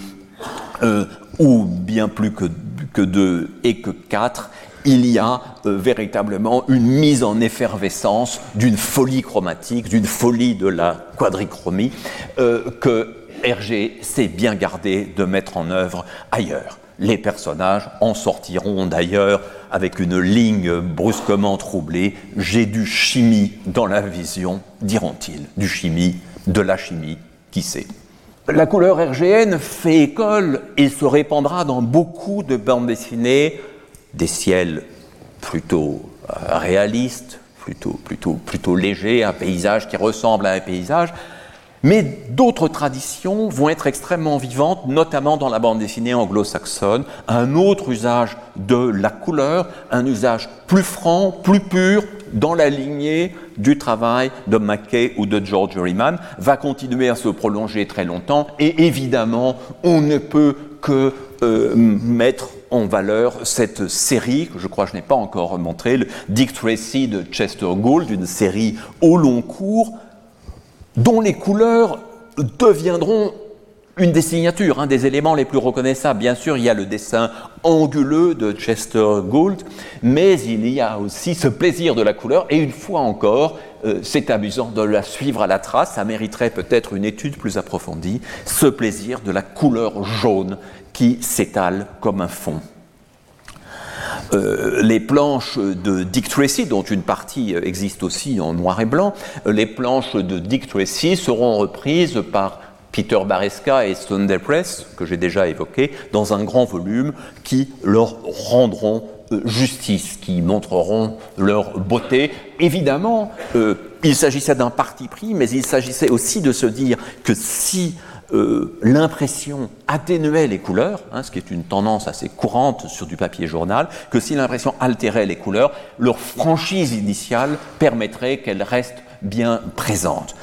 euh, ou bien plus que, deux et que quatre, il y a euh, véritablement une mise en effervescence d'une folie chromatique, d'une folie de la quadrichromie euh, que Hergé s'est bien gardé de mettre en œuvre ailleurs. Les personnages en sortiront d'ailleurs avec une ligne brusquement troublée. J'ai du chimie dans la vision, diront-ils. Du chimie, de la chimie, qui sait. La couleur RGN fait école et se répandra dans beaucoup de bandes dessinées, des ciels plutôt euh, réalistes, plutôt, plutôt, plutôt légers, un paysage qui ressemble à un paysage. Mais d'autres traditions vont être extrêmement vivantes, notamment dans la bande dessinée anglo-saxonne, un autre usage de la couleur, un usage plus franc, plus pur, dans la lignée du travail de Mackay ou de George Riemann, va continuer à se prolonger très longtemps. Et évidemment, on ne peut que euh, mettre en valeur cette série, que je crois que je n'ai pas encore montré, le Dick Tracy de Chester Gould, une série au long cours, dont les couleurs deviendront une des signatures, un des éléments les plus reconnaissables. Bien sûr, il y a le dessin anguleux de Chester Gould, mais il y a aussi ce plaisir de la couleur. Et une fois encore, euh, c'est amusant de la suivre à la trace. Ça mériterait peut-être une étude plus approfondie. Ce plaisir de la couleur jaune qui s'étale comme un fond. Euh, les planches de Dick Tracy, dont une partie existe aussi en noir et blanc, les planches de Dick Tracy seront reprises par Peter Bareska et Sunday Press, que j'ai déjà évoqué, dans un grand volume qui leur rendront euh, justice, qui montreront leur beauté. Évidemment, euh, il s'agissait d'un parti pris, mais il s'agissait aussi de se dire que si euh, l'impression atténuait les couleurs, hein, ce qui est une tendance assez courante sur du papier journal, que si l'impression altérait les couleurs, leur franchise initiale permettrait qu'elles restent bien présentes.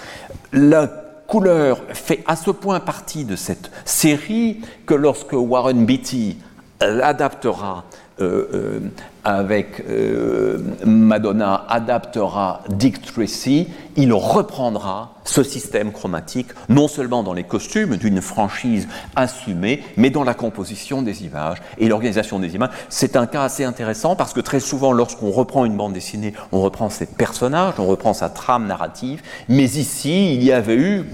La couleur fait à ce point partie de cette série que lorsque Warren Beatty l'adaptera euh, euh, avec euh, Madonna adaptera Dick Tracy, il reprendra ce système chromatique, non seulement dans les costumes d'une franchise assumée, mais dans la composition des images et l'organisation des images. C'est un cas assez intéressant parce que très souvent, lorsqu'on reprend une bande dessinée, on reprend ses personnages, on reprend sa trame narrative, mais ici, il y avait eu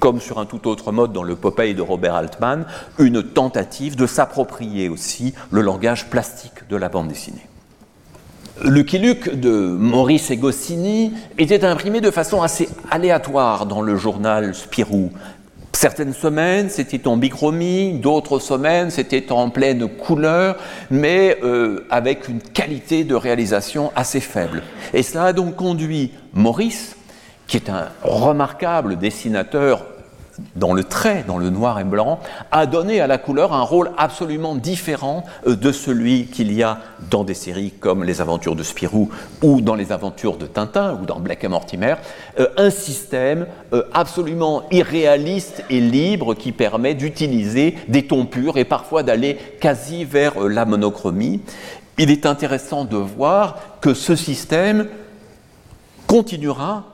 comme sur un tout autre mode dans le Popeye de Robert Altman, une tentative de s'approprier aussi le langage plastique de la bande dessinée. Lucky Luke de Maurice Goscinny était imprimé de façon assez aléatoire dans le journal Spirou. Certaines semaines, c'était en bichromie, d'autres semaines, c'était en pleine couleur, mais euh, avec une qualité de réalisation assez faible. Et cela a donc conduit Maurice, qui est un remarquable dessinateur dans le trait, dans le noir et blanc, a donné à la couleur un rôle absolument différent euh, de celui qu'il y a dans des séries comme Les Aventures de Spirou ou dans Les Aventures de Tintin ou dans Black et Mortimer, euh, un système euh, absolument irréaliste et libre qui permet d'utiliser des tons purs et parfois d'aller quasi vers la monochromie. Il est intéressant de voir que ce système continuera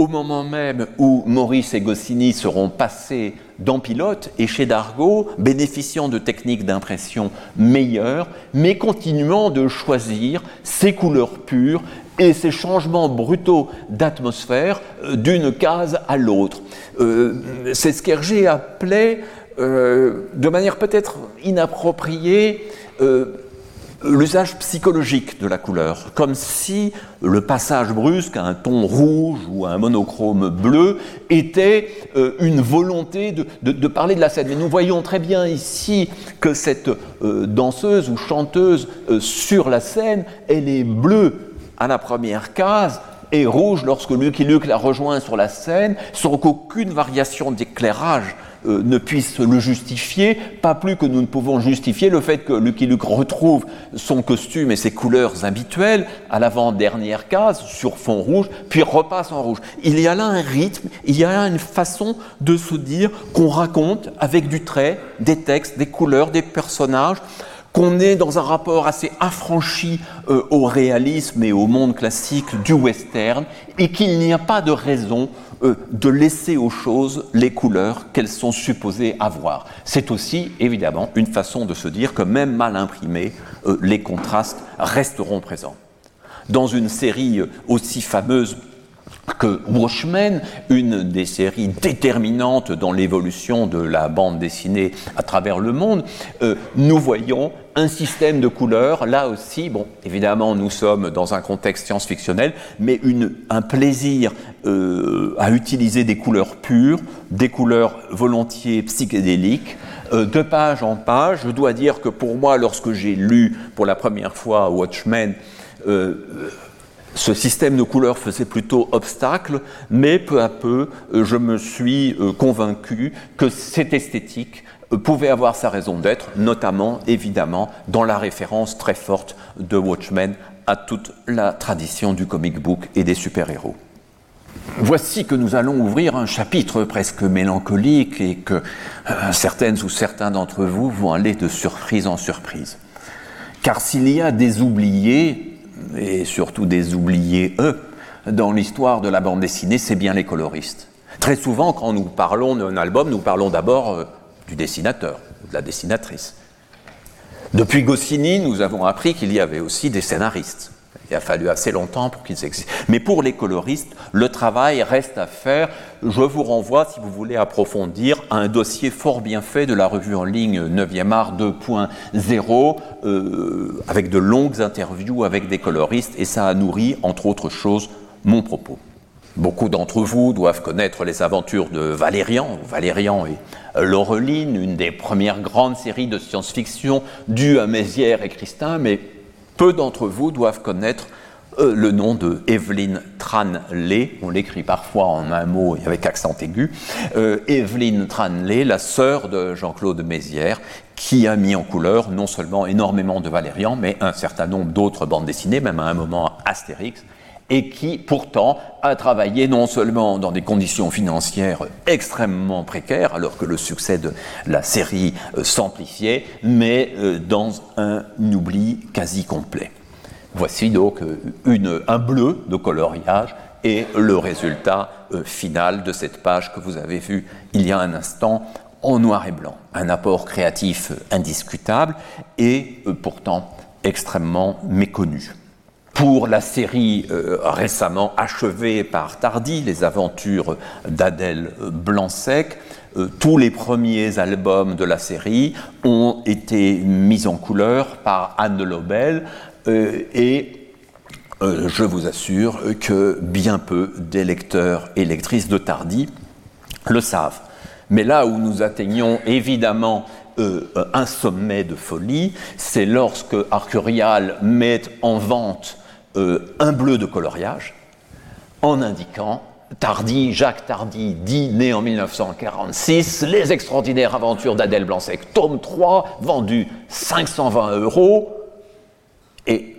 au moment même où Maurice et Goscinny seront passés dans Pilote et chez Dargaud, bénéficiant de techniques d'impression meilleures, mais continuant de choisir ces couleurs pures et ces changements brutaux d'atmosphère euh, d'une case à l'autre. Euh, c'est ce qu'Hergé appelait, euh, de manière peut-être inappropriée, l'usage psychologique de la couleur, comme si le passage brusque à un ton rouge ou à un monochrome bleu était euh, une volonté de, parler de la scène. Mais nous voyons très bien ici que cette euh, danseuse ou chanteuse euh, sur la scène, elle est bleue à la première case, et rouge lorsque Lucky la rejoint sur la scène, sans qu'aucune variation d'éclairage euh, ne puisse le justifier, pas plus que nous ne pouvons justifier le fait que Lucky Luke retrouve son costume et ses couleurs habituelles à l'avant-dernière case sur fond rouge, puis repasse en rouge. Il y a là un rythme, il y a là une façon de se dire qu'on raconte avec du trait, des textes, des couleurs, des personnages, qu'on est dans un rapport assez affranchi euh, au réalisme et au monde classique du western, et qu'il n'y a pas de raison euh, de laisser aux choses les couleurs qu'elles sont supposées avoir. C'est aussi, évidemment, une façon de se dire que même mal imprimés, euh, les contrastes resteront présents. Dans une série aussi fameuse que Watchmen, une des séries déterminantes dans l'évolution de la bande dessinée à travers le monde, nous voyons un système de couleurs, là aussi, bon, évidemment, nous sommes dans un contexte science-fictionnel, mais un plaisir euh, à utiliser des couleurs pures, des couleurs volontiers psychédéliques, euh, de page en page. Je dois dire que pour moi, lorsque j'ai lu pour la première fois Watchmen, ce système de couleurs faisait plutôt obstacle, mais peu à peu, euh, je me suis euh, convaincu que cette esthétique euh, pouvait avoir sa raison d'être, notamment, évidemment, dans la référence très forte de Watchmen à toute la tradition du comic book et des super-héros. Voici que nous allons ouvrir un chapitre presque mélancolique et que certaines ou certains d'entre vous vont aller de surprise en surprise. Car s'il y a des oubliés, et surtout des oubliés, eux, dans l'histoire de la bande dessinée, c'est bien les coloristes. Très souvent, quand nous parlons d'un album, nous parlons d'abord euh, du dessinateur, de la dessinatrice. Depuis Goscinny, nous avons appris qu'il y avait aussi des scénaristes. Il a fallu assez longtemps pour qu'ils existent. Mais pour les coloristes, le travail reste à faire. Je vous renvoie, si vous voulez approfondir, à un dossier fort bien fait de la revue en ligne 9e art 2.0, euh, avec de longues interviews avec des coloristes, et ça a nourri, entre autres choses, mon propos. Beaucoup d'entre vous doivent connaître les aventures de Valérian, Valérian et Laureline, une des premières grandes séries de science-fiction dues à Mézières et Christin, mais peu d'entre vous doivent connaître euh, le nom de Evelyn Tranley, on l'écrit parfois en un mot et avec accent aigu, euh, Evelyn Tranley, la sœur de Jean-Claude Mézières, qui a mis en couleur non seulement énormément de Valérian, mais un certain nombre d'autres bandes dessinées, même à un moment Astérix, et qui pourtant a travaillé non seulement dans des conditions financières extrêmement précaires, alors que le succès de la série euh, s'amplifiait, mais euh, dans un oubli quasi complet. Voici donc euh, un bleu de coloriage et le résultat final de cette page que vous avez vue il y a un instant en noir et blanc. Un apport créatif indiscutable et pourtant extrêmement méconnu pour la série euh, récemment achevée par Tardy, Les aventures d'Adèle Blanc-Sec. Euh, tous les premiers albums de la série ont été mis en couleur par Anne Lobel euh, et je vous assure que bien peu des lecteurs et lectrices de Tardy le savent. Mais là où nous atteignons évidemment un sommet de folie, c'est lorsque Arcurial met en vente euh, un bleu de coloriage en indiquant Tardy, Jacques Tardy, dit, né en 1946, Les extraordinaires aventures d'Adèle Blanc-Sec, tome 3, vendu 520 euros, et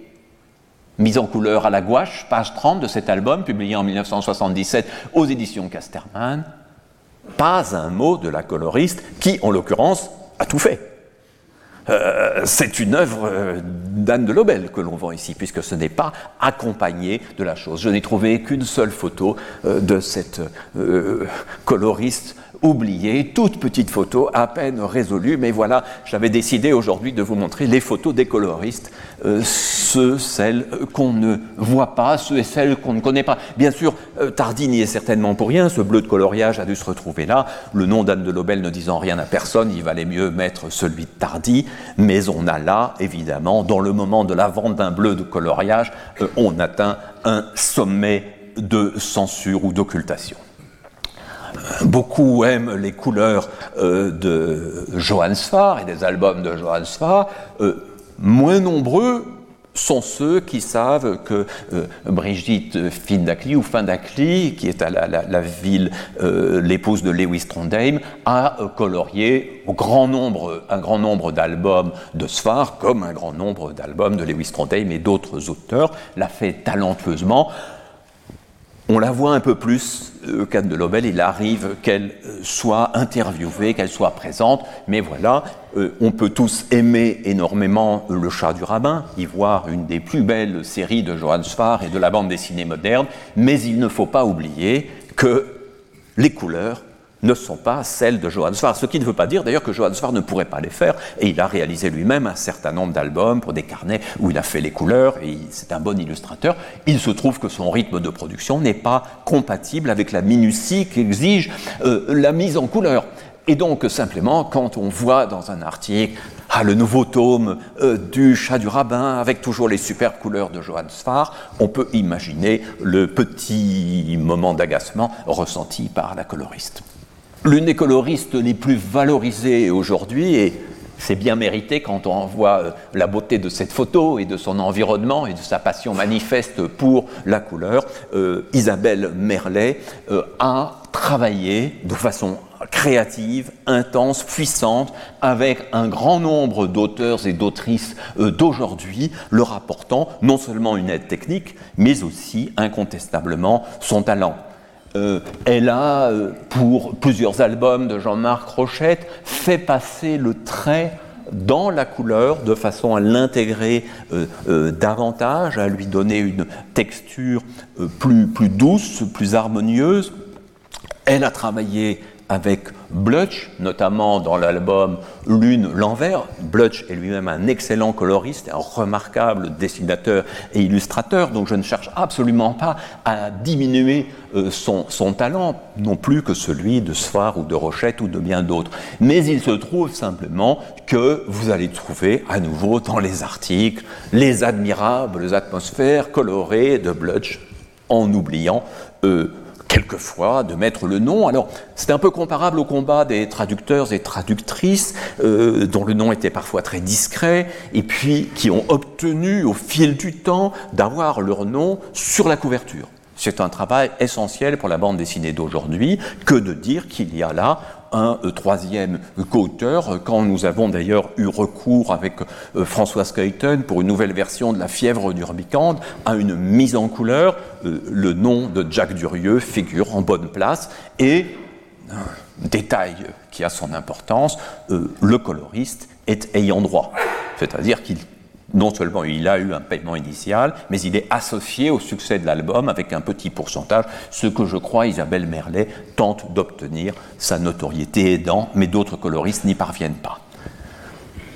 mise en couleur à la gouache, page 30 de cet album, publié en 1977 aux éditions Casterman, pas un mot de la coloriste, qui, en l'occurrence, a tout fait. Euh, c'est une œuvre euh, d'Anne de Lobel que l'on vend ici, puisque ce n'est pas accompagné de la chose. Je n'ai trouvé qu'une seule photo euh, de cette coloriste oubliée, toute petite photo, à peine résolue, mais voilà, j'avais décidé aujourd'hui de vous montrer les photos des coloristes, ceux, celles qu'on ne voit pas, ceux et celles qu'on ne connaît pas. Bien sûr, Tardy n'y est certainement pour rien, ce bleu de coloriage a dû se retrouver là, le nom d'Anne de Lobel ne disant rien à personne, il valait mieux mettre celui de Tardy, mais on a là, évidemment, dans le moment de la vente d'un bleu de coloriage, euh, on atteint un sommet de censure ou d'occultation. Euh, beaucoup aiment les couleurs euh, de Johann Sfar et des albums de Johann Sfar. moins nombreux sont ceux qui savent que euh, Brigitte Findakli ou qui est à la, ville, euh, l'épouse de Lewis Trondheim, a euh, colorié un grand nombre d'albums de Sfar, comme un grand nombre d'albums de Lewis Trondheim et d'autres auteurs, l'a fait talentueusement. On la voit un peu plus euh, qu'Anne de Lobel, il arrive qu'elle euh, soit interviewée, qu'elle soit présente, mais voilà, euh, on peut tous aimer énormément Le chat du rabbin, y voir une des plus belles séries de Johann Sfar et de la bande dessinée moderne, mais il ne faut pas oublier que les couleurs ne sont pas celles de Johann Sfar. Ce qui ne veut pas dire d'ailleurs que Johann Sfar ne pourrait pas les faire, et il a réalisé lui-même un certain nombre d'albums pour des carnets où il a fait les couleurs, et c'est un bon illustrateur. Il se trouve que son rythme de production n'est pas compatible avec la minutie qu'exige euh, la mise en couleur. Et donc, simplement, quand on voit dans un article ah, le nouveau tome euh, du chat du rabbin avec toujours les superbes couleurs de Johann Sfar, on peut imaginer le petit moment d'agacement ressenti par la coloriste. L'une des coloristes les plus valorisées aujourd'hui, et c'est bien mérité quand on voit euh, la beauté de cette photo et de son environnement et de sa passion manifeste pour la couleur, euh, Isabelle Merlet euh, a travaillé de façon créative, intense, puissante, avec un grand nombre d'auteurs et d'autrices d'aujourd'hui, leur apportant non seulement une aide technique, mais aussi incontestablement son talent. Euh, elle a, euh, pour plusieurs albums de Jean-Marc Rochette, fait passer le trait dans la couleur de façon à l'intégrer euh, davantage, à lui donner une texture plus, plus douce, plus harmonieuse. Elle a travaillé avec Blutch, notamment dans l'album Lune, l'envers. Blutch est lui-même un excellent coloriste, un remarquable dessinateur et illustrateur, donc je ne cherche absolument pas à diminuer euh, son, talent, non plus que celui de Sfar ou de Rochette ou de bien d'autres. Mais il se trouve simplement que vous allez trouver à nouveau dans les articles les admirables atmosphères colorées de Blutch, en oubliant euh, quelquefois de mettre le nom. Alors, c'est un peu comparable au combat des traducteurs et traductrices, euh, dont le nom était parfois très discret, et puis qui ont obtenu au fil du temps d'avoir leur nom sur la couverture. C'est un travail essentiel pour la bande dessinée d'aujourd'hui que de dire qu'il y a là un euh, troisième co-auteur, quand nous avons d'ailleurs eu recours avec euh, François Skeuten pour une nouvelle version de La fièvre d'Urbicande à une mise en couleur, euh, le nom de Jacques Durieux figure en bonne place et détail qui a son importance, le coloriste est ayant droit, c'est-à-dire qu'il non seulement il a eu un paiement initial, mais il est associé au succès de l'album avec un petit pourcentage, ce que je crois Isabelle Merlet tente d'obtenir, sa notoriété aidant, mais d'autres coloristes n'y parviennent pas.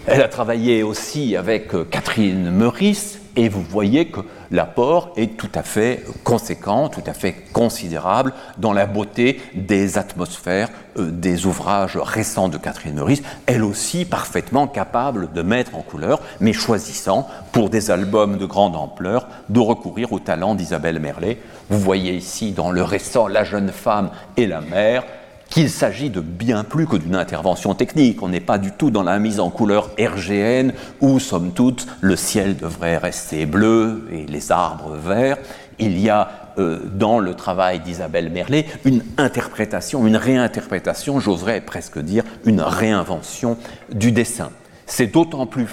Elle a travaillé aussi avec euh, Catherine Meurice, et vous voyez que l'apport est tout à fait conséquent, tout à fait considérable dans la beauté des atmosphères euh, des ouvrages récents de Catherine Meurice, elle aussi parfaitement capable de mettre en couleur, mais choisissant, pour des albums de grande ampleur, de recourir au talent d'Isabelle Merlet. Vous voyez ici dans le récent La jeune femme et la mère, qu'il s'agit de bien plus que d'une intervention technique. On n'est pas du tout dans la mise en couleur RGN où, somme toute, le ciel devrait rester bleu et les arbres verts. Il y a euh, dans le travail d'Isabelle Merlet une interprétation, une réinterprétation, j'oserais presque dire une réinvention du dessin. C'est d'autant plus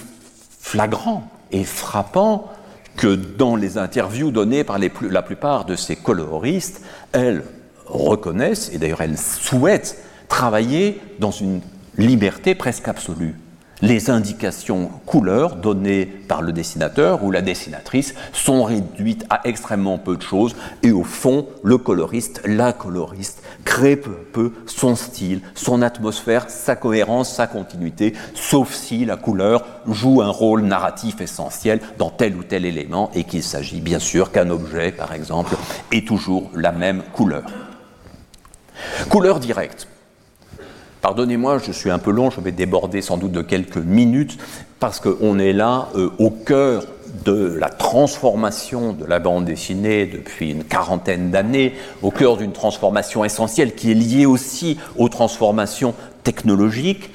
flagrant et frappant que dans les interviews données par la plupart de ces coloristes, elle reconnaissent, et d'ailleurs elles souhaitent, travailler dans une liberté presque absolue. Les indications couleurs données par le dessinateur ou la dessinatrice sont réduites à extrêmement peu de choses et au fond, le coloriste, la coloriste, crée peu à peu son style, son atmosphère, sa cohérence, sa continuité, sauf si la couleur joue un rôle narratif essentiel dans tel ou tel élément et qu'il s'agit bien sûr qu'un objet, par exemple, ait toujours la même couleur. Couleur directe. Pardonnez-moi, je suis un peu long, je vais déborder sans doute de quelques minutes, parce qu'on est là euh, au cœur de la transformation de la bande dessinée depuis une quarantaine d'années, au cœur d'une transformation essentielle qui est liée aussi aux transformations technologiques.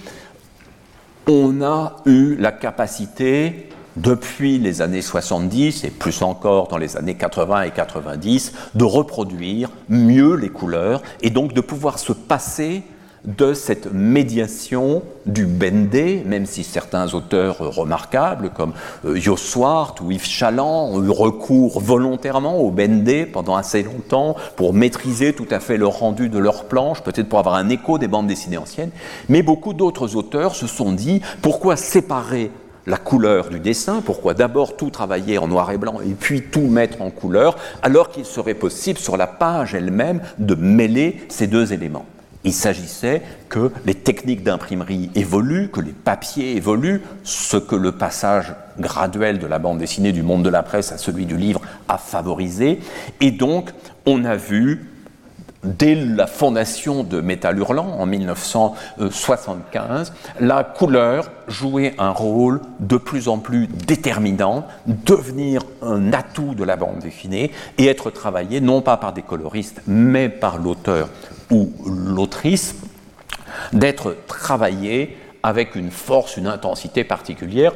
On a eu la capacité depuis les années 70 et plus encore dans les années 80 et 90 de reproduire mieux les couleurs et donc de pouvoir se passer de cette médiation du Bendé, même si certains auteurs remarquables comme euh, Yosswart ou Yves Chaland ont eu recours volontairement au Bendé pendant assez longtemps pour maîtriser tout à fait le rendu de leurs planches, peut-être pour avoir un écho des bandes dessinées anciennes, mais beaucoup d'autres auteurs se sont dit pourquoi séparer la couleur du dessin, pourquoi d'abord tout travailler en noir et blanc et puis tout mettre en couleur, alors qu'il serait possible sur la page elle-même de mêler ces deux éléments. Il s'agissait que les techniques d'imprimerie évoluent, que les papiers évoluent, ce que le passage graduel de la bande dessinée du monde de la presse à celui du livre a favorisé. Et donc, on a vu dès la fondation de Métal Hurlant en 1975, la couleur jouait un rôle de plus en plus déterminant, devenir un atout de la bande dessinée et être travaillé non pas par des coloristes, mais par l'auteur ou l'autrice, d'être travaillé avec une force, une intensité particulière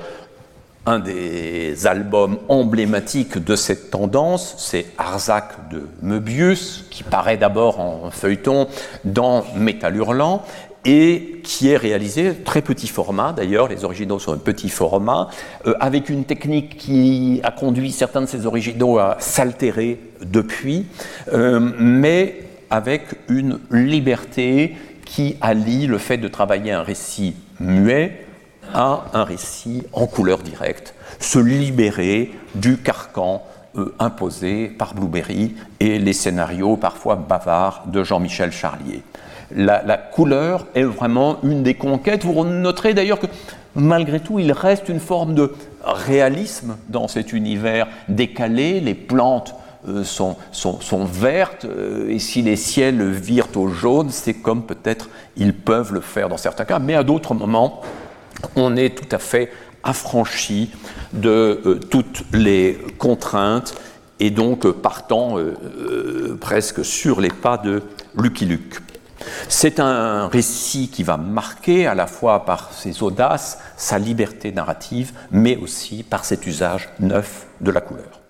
un des albums emblématiques de cette tendance, c'est Arzac de Möbius, qui paraît d'abord en feuilleton dans Métal Hurlant, et qui est réalisé très petit format, d'ailleurs, les originaux sont un petit format, euh, avec une technique qui a conduit certains de ces originaux à s'altérer depuis, euh, mais avec une liberté qui allie le fait de travailler un récit muet à un récit en couleur directe, se libérer du carcan euh, imposés par Blueberry et les scénarios parfois bavards de Jean-Michel Charlier. La, couleur est vraiment une des conquêtes. Vous noterez d'ailleurs que malgré tout, il reste une forme de réalisme dans cet univers décalé. Les plantes euh, sont, sont, vertes, euh, et si les ciels virent au jaune, c'est comme peut-être ils peuvent le faire dans certains cas, mais à d'autres moments, on est tout à fait affranchi de euh, toutes les contraintes et donc partant presque sur les pas de Lucky Luke. C'est un récit qui va marquer à la fois par ses audaces, sa liberté narrative, mais aussi par cet usage neuf de la couleur.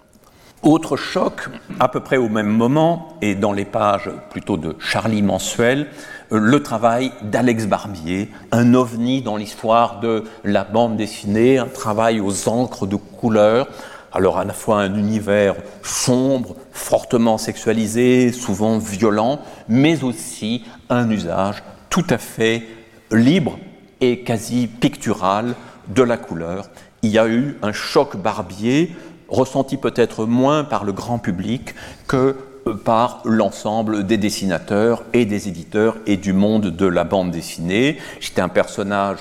Autre choc, à peu près au même moment, et dans les pages plutôt de Charlie Mensuel, euh, le travail d'Alex Barbier, un ovni dans l'histoire de la bande dessinée, un travail aux encres de couleur, alors à la fois un univers sombre, fortement sexualisé, souvent violent, mais aussi un usage tout à fait libre et quasi pictural de la couleur. Il y a eu un choc barbier ressenti peut-être moins par le grand public que par l'ensemble des dessinateurs et des éditeurs et du monde de la bande dessinée. J'étais un personnage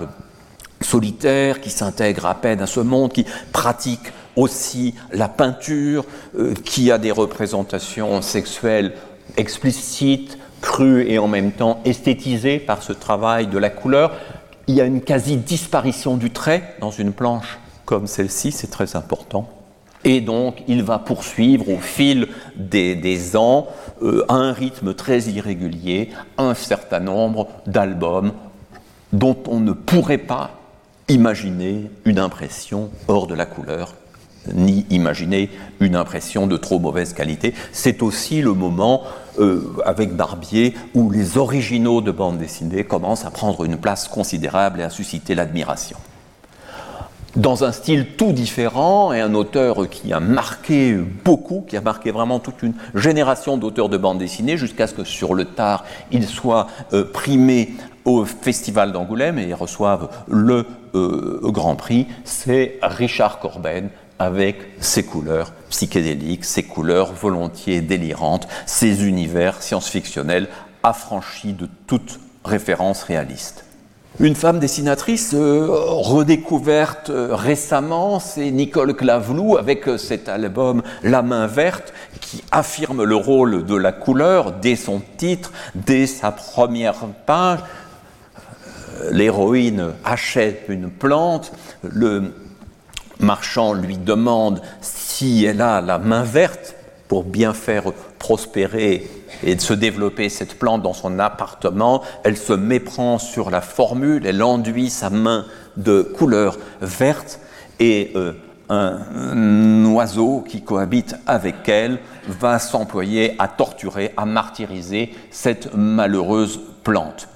solitaire qui s'intègre à peine à ce monde, qui pratique aussi la peinture, euh, qui a des représentations sexuelles explicites, crues et en même temps esthétisées par ce travail de la couleur. Il y a une quasi-disparition du trait dans une planche comme celle-ci, c'est très important. Et donc, il va poursuivre au fil des, ans, euh, à un rythme très irrégulier, un certain nombre d'albums dont on ne pourrait pas imaginer une impression hors de la couleur, ni imaginer une impression de trop mauvaise qualité. C'est aussi le moment, euh, avec Barbier, où les originaux de bande dessinée commencent à prendre une place considérable et à susciter l'admiration dans un style tout différent et un auteur qui a marqué beaucoup, qui a marqué vraiment toute une génération d'auteurs de bande dessinée jusqu'à ce que sur le tard il soit euh, primé au Festival d'Angoulême et reçoive le euh, Grand Prix, c'est Richard Corben avec ses couleurs psychédéliques, ses couleurs volontiers délirantes, ses univers science-fictionnels affranchis de toute référence réaliste. Une femme dessinatrice euh, redécouverte euh, récemment, c'est Nicole Clavelou avec euh, cet album La main verte qui affirme le rôle de la couleur dès son titre, dès sa première page. L'héroïne achète une plante, le marchand lui demande si elle a la main verte pour bien faire prospérer et de se développer cette plante dans son appartement, elle se méprend sur la formule, elle enduit sa main de couleur verte et euh, un, oiseau qui cohabite avec elle va s'employer à torturer, à martyriser cette malheureuse plante.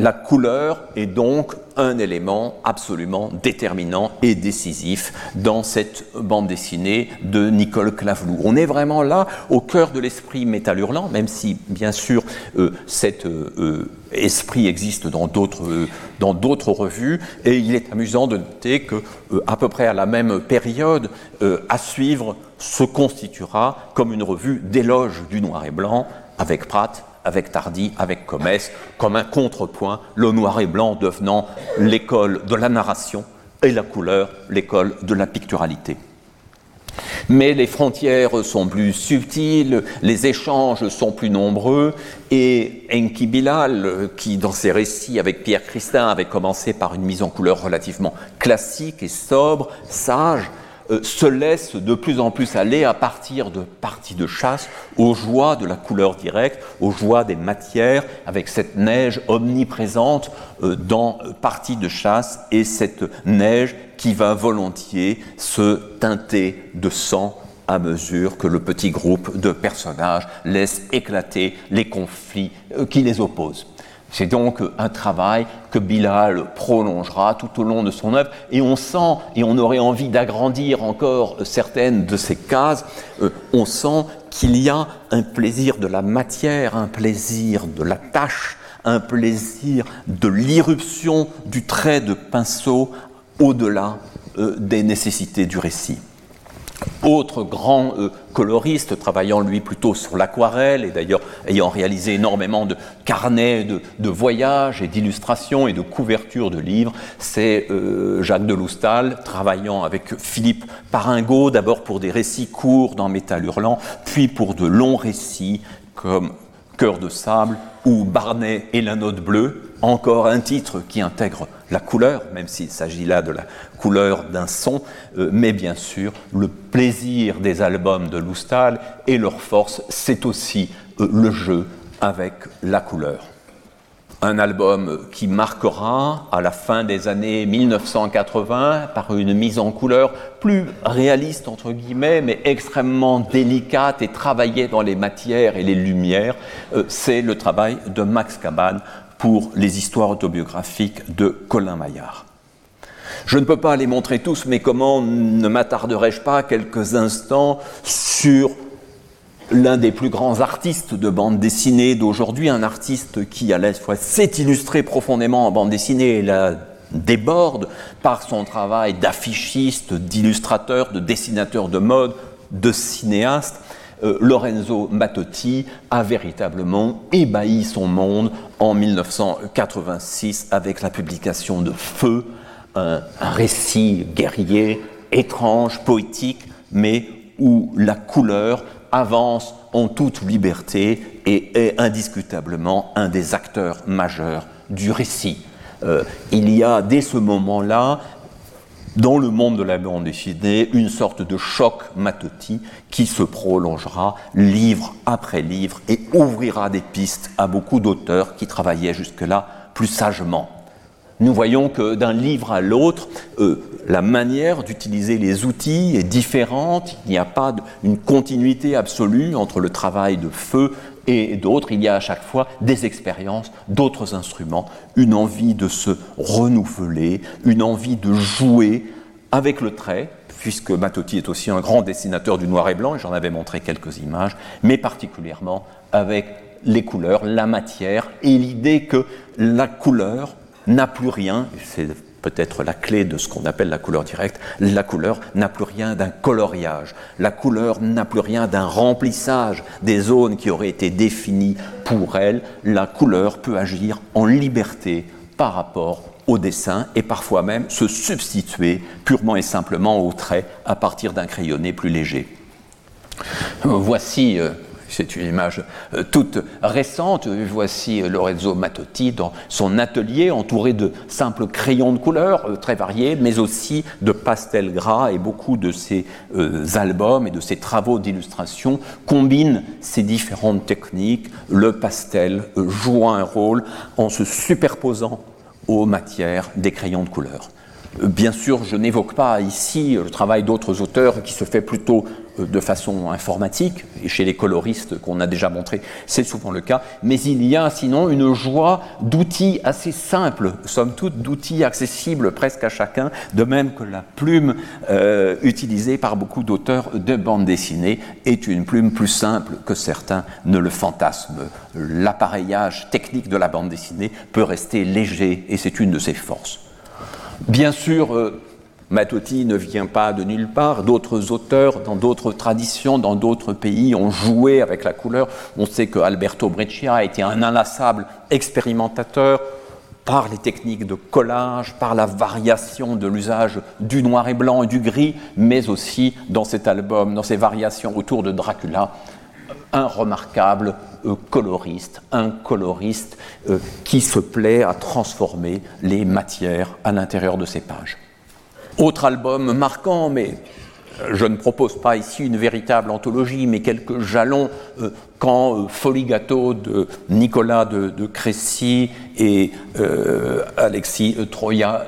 La couleur est donc un élément absolument déterminant et décisif dans cette bande dessinée de Nicole Clavelou. On est vraiment là au cœur de l'esprit métal hurlant, même si bien sûr euh, cet euh, euh, esprit existe dans d'autres dans d'autres revues. Et il est amusant de noter que à peu près à la même période, à suivre se constituera comme une revue d'éloge du noir et blanc avec Pratt avec Tardy, avec Comès, comme un contrepoint, le noir et blanc devenant l'école de la narration et la couleur l'école de la picturalité. Mais les frontières sont plus subtiles, les échanges sont plus nombreux, et Enki Bilal, qui dans ses récits avec Pierre Christin avait commencé par une mise en couleur relativement classique et sobre, sage, euh, se laisse de plus en plus aller à partir de parties de chasse aux joies de la couleur directe, aux joies des matières, avec cette neige omniprésente euh, dans parties de chasse et cette neige qui va volontiers se teinter de sang à mesure que le petit groupe de personnages laisse éclater les conflits euh, qui les opposent. C'est donc un travail que Bilal prolongera tout au long de son œuvre et on sent, et on aurait envie d'agrandir encore certaines de ces cases, euh, on sent qu'il y a un plaisir de la matière, un plaisir de la tâche, un plaisir de l'irruption du trait de pinceau au-delà euh, des nécessités du récit. Autre grand euh, coloriste, travaillant lui plutôt sur l'aquarelle et d'ailleurs ayant réalisé énormément de carnets de, voyages et d'illustrations et de couvertures de livres, c'est euh, Jacques de Loustal, travaillant avec Philippe Paringot, d'abord pour des récits courts dans Métal Hurlant, puis pour de longs récits comme Cœur de sable ou Barnet et la note bleue, encore un titre qui intègre la couleur, même s'il s'agit là de la couleur d'un son, euh, mais bien sûr, le plaisir des albums de Loustal et leur force, c'est aussi euh, le jeu avec la couleur un album qui marquera à la fin des années 1980 par une mise en couleur plus réaliste entre guillemets, mais extrêmement délicate et travaillée dans les matières et les lumières. Euh, c'est le travail de Max Cabane pour les histoires autobiographiques de Colin Maillard. Je ne peux pas les montrer tous, mais comment ne m'attarderai-je pas quelques instants sur l'un des plus grands artistes de bande dessinée d'aujourd'hui, un artiste qui à la fois s'est illustré profondément en bande dessinée et la déborde par son travail d'affichiste, d'illustrateur, de dessinateur de mode, de cinéaste. Euh, Lorenzo Mattotti a véritablement ébahi son monde en 1986 avec la publication de Feu, un récit guerrier, étrange, poétique, mais où la couleur avance en toute liberté et est indiscutablement un des acteurs majeurs du récit. Euh, il y a dès ce moment-là, dans le monde de la bande dessinée, une sorte de choc Matotti qui se prolongera livre après livre et ouvrira des pistes à beaucoup d'auteurs qui travaillaient jusque-là plus sagement nous voyons que d'un livre à l'autre, euh, la manière d'utiliser les outils est différente, il n'y a pas une continuité absolue entre le travail de feu et d'autres, il y a à chaque fois des expériences, d'autres instruments, une envie de se renouveler, une envie de jouer avec le trait, puisque Matotti est aussi un grand dessinateur du noir et blanc, j'en avais montré quelques images, mais particulièrement avec les couleurs, la matière, et l'idée que la couleur n'a plus rien, c'est peut-être la clé de ce qu'on appelle la couleur directe, la couleur n'a plus rien d'un coloriage, la couleur n'a plus rien d'un remplissage des zones qui auraient été définies pour elle, la couleur peut agir en liberté par rapport au dessin et parfois même se substituer purement et simplement au trait à partir d'un crayonné plus léger. Voici euh, c'est une image euh, toute récente. Voici euh, Lorenzo Mattotti dans son atelier entouré de simples crayons de couleur euh, très variés, mais aussi de pastels gras et beaucoup de ses albums et de ses travaux d'illustration combinent ces différentes techniques. Le pastel joue un rôle en se superposant aux matières des crayons de couleur. Bien sûr, je n'évoque pas ici le travail d'autres auteurs qui se fait plutôt euh, de façon informatique, et chez les coloristes qu'on a déjà montré, c'est souvent le cas, mais il y a sinon une joie d'outils assez simples, somme toute d'outils accessibles presque à chacun, de même que la plume euh, utilisée par beaucoup d'auteurs de bande dessinée est une plume plus simple que certains ne le fantasment. L'appareillage technique de la bande dessinée peut rester léger, et c'est une de ses forces. Bien sûr, euh, Matotti ne vient pas de nulle part. D'autres auteurs, dans d'autres traditions, dans d'autres pays, ont joué avec la couleur. On sait que Alberto Breccia a été un inlassable expérimentateur par les techniques de collage, par la variation de l'usage du noir et blanc et du gris, mais aussi dans cet album, dans ses variations autour de Dracula, un remarquable coloriste, un coloriste euh, qui se plaît à transformer les matières à l'intérieur de ses pages. Autre album marquant, mais euh, je ne propose pas ici une véritable anthologie, mais quelques jalons quand Folie Gâteau de Nicolas de, Crécy et Alexis Troya,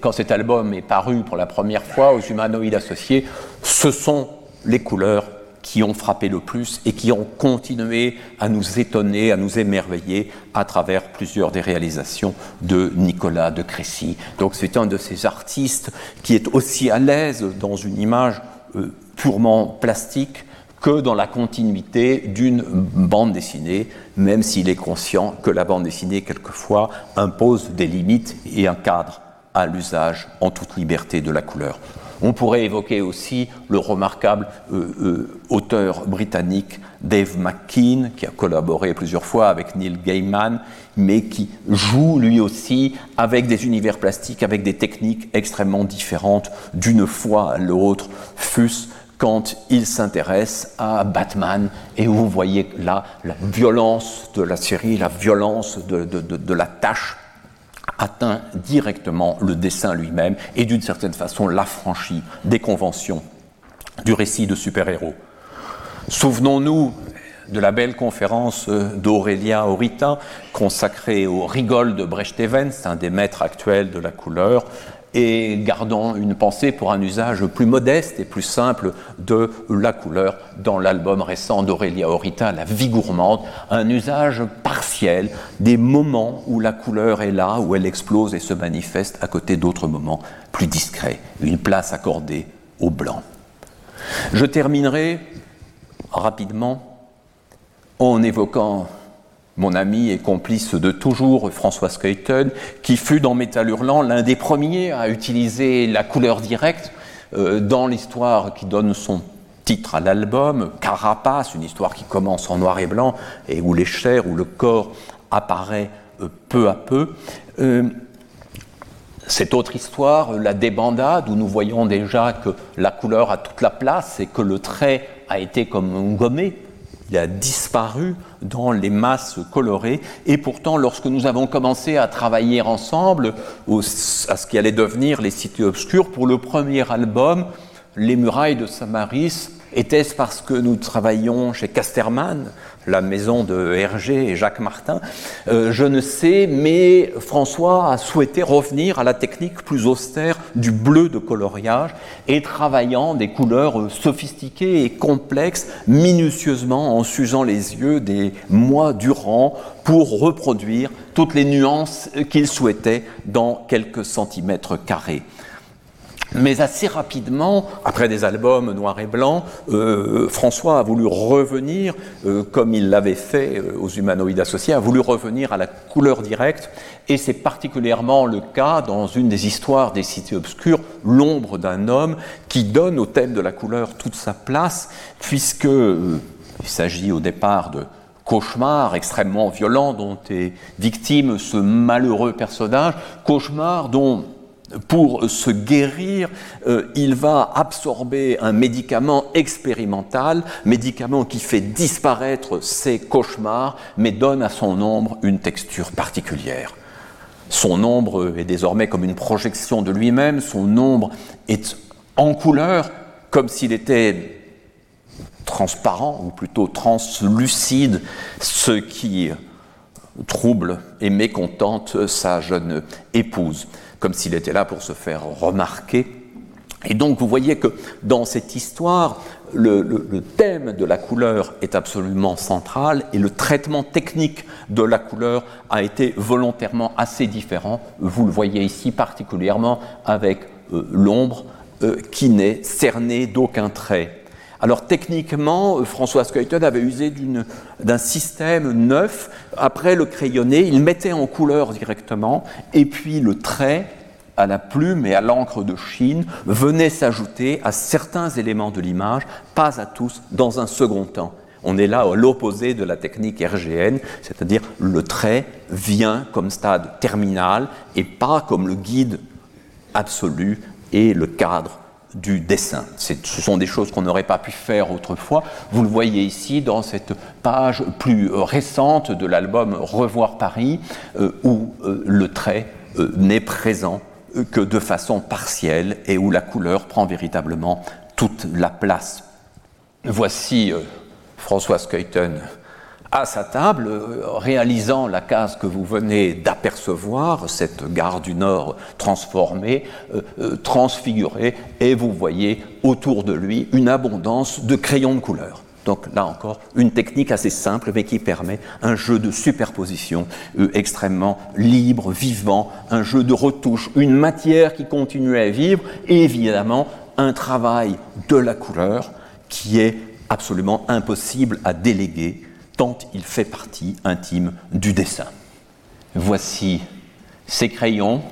quand cet album est paru pour la première fois aux humanoïdes associés, ce sont les couleurs qui ont frappé le plus et qui ont continué à nous étonner, à nous émerveiller à travers plusieurs des réalisations de Nicolas de Crécy. Donc c'est un de ces artistes qui est aussi à l'aise dans une image euh, purement plastique que dans la continuité d'une bande dessinée, même s'il est conscient que la bande dessinée, quelquefois, impose des limites et un cadre à l'usage en toute liberté de la couleur. On pourrait évoquer aussi le remarquable euh, euh, auteur britannique Dave McKean, qui a collaboré plusieurs fois avec Neil Gaiman, mais qui joue lui aussi avec des univers plastiques, avec des techniques extrêmement différentes. D'une fois à l'autre, fût-ce quand il s'intéresse à Batman, et vous voyez là la violence de la série, la violence de la tâche atteint directement le dessin lui-même et d'une certaine façon l'affranchit des conventions du récit de super-héros. Souvenons-nous de la belle conférence d'Aurélia Orita consacrée au rigole de Brecht-Evans, un des maîtres actuels de la couleur, et gardant une pensée pour un usage plus modeste et plus simple de la couleur dans l'album récent d'Aurélia Orita, La vie gourmande, un usage partiel des moments où la couleur est là, où elle explose et se manifeste à côté d'autres moments plus discrets, une place accordée au blanc. Je terminerai rapidement en évoquant mon ami et complice de toujours, François Skeuten, qui fut dans Métal Hurlant l'un des premiers à utiliser la couleur directe euh, dans l'histoire qui donne son titre à l'album, Carapace, une histoire qui commence en noir et blanc et où les chairs, où le corps apparaît euh, peu à peu. Euh, cette autre histoire, la débandade, où nous voyons déjà que la couleur a toute la place et que le trait a été comme gommé il a disparu dans les masses colorées. Et pourtant, lorsque nous avons commencé à travailler ensemble à ce qui allait devenir les cités obscures, pour le premier album, Les murailles de Samaris, était-ce parce que nous travaillions chez Casterman, la maison de Hergé et Jacques Martin euh, Je ne sais, mais François a souhaité revenir à la technique plus austère du bleu de coloriage et travaillant des couleurs sophistiquées et complexes, minutieusement en s'usant les yeux des mois durant pour reproduire toutes les nuances qu'il souhaitait dans quelques centimètres carrés. Mais assez rapidement, après des albums noir et blanc, euh, François a voulu revenir, euh, comme il l'avait fait euh, aux humanoïdes associés, a voulu revenir à la couleur directe, et c'est particulièrement le cas dans une des histoires des cités obscures, L'ombre d'un homme, qui donne au thème de la couleur toute sa place, puisque il s'agit au départ de cauchemars extrêmement violents dont est victime ce malheureux personnage, cauchemar dont pour se guérir, euh, il va absorber un médicament expérimental, médicament qui fait disparaître ses cauchemars, mais donne à son ombre une texture particulière. Son ombre est désormais comme une projection de lui-même, son ombre est en couleur, comme s'il était transparent, ou plutôt translucide, ce qui trouble et mécontente sa jeune épouse comme s'il était là pour se faire remarquer. Et donc vous voyez que dans cette histoire, le, thème de la couleur est absolument central et le traitement technique de la couleur a été volontairement assez différent. Vous le voyez ici particulièrement avec euh, l'ombre euh, qui n'est cernée d'aucun trait. Alors techniquement, euh, François Skeuten avait usé d'un système neuf. Après le crayonné, il mettait en couleur directement, et puis le trait à la plume et à l'encre de Chine venait s'ajouter à certains éléments de l'image, pas à tous, dans un second temps. On est là à l'opposé de la technique RGN, c'est-à-dire le trait vient comme stade terminal et pas comme le guide absolu et le cadre du dessin. Ce sont des choses qu'on n'aurait pas pu faire autrefois. Vous le voyez ici dans cette page plus euh, récente de l'album Revoir Paris, euh, où euh, le trait n'est présent que de façon partielle et où la couleur prend véritablement toute la place. Voici François Skeuten à sa table, euh, réalisant la case que vous venez d'apercevoir, cette gare du Nord transformée, euh, euh, transfigurée, et vous voyez autour de lui une abondance de crayons de couleur. Donc là encore, une technique assez simple, mais qui permet un jeu de superposition extrêmement libre, vivant, un jeu de retouche, une matière qui continue à vivre, et évidemment un travail de la couleur qui est absolument impossible à déléguer tant il fait partie intime du dessin. Voici ces crayons,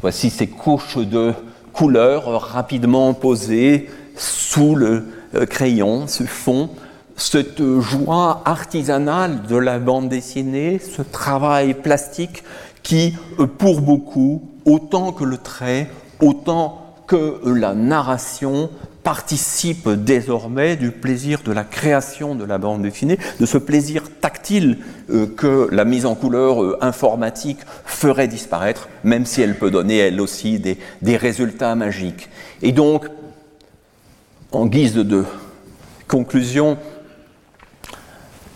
voici ces couches de couleurs rapidement posées sous le euh, crayon, ce fond, cette joie artisanale de la bande dessinée, ce travail plastique qui, pour beaucoup, autant que le trait, autant que la narration, participe désormais du plaisir de la création de la bande dessinée, de ce plaisir tactile euh, que la mise en couleur informatique ferait disparaître, même si elle peut donner elle aussi des, des résultats magiques. Et donc, en guise de conclusion,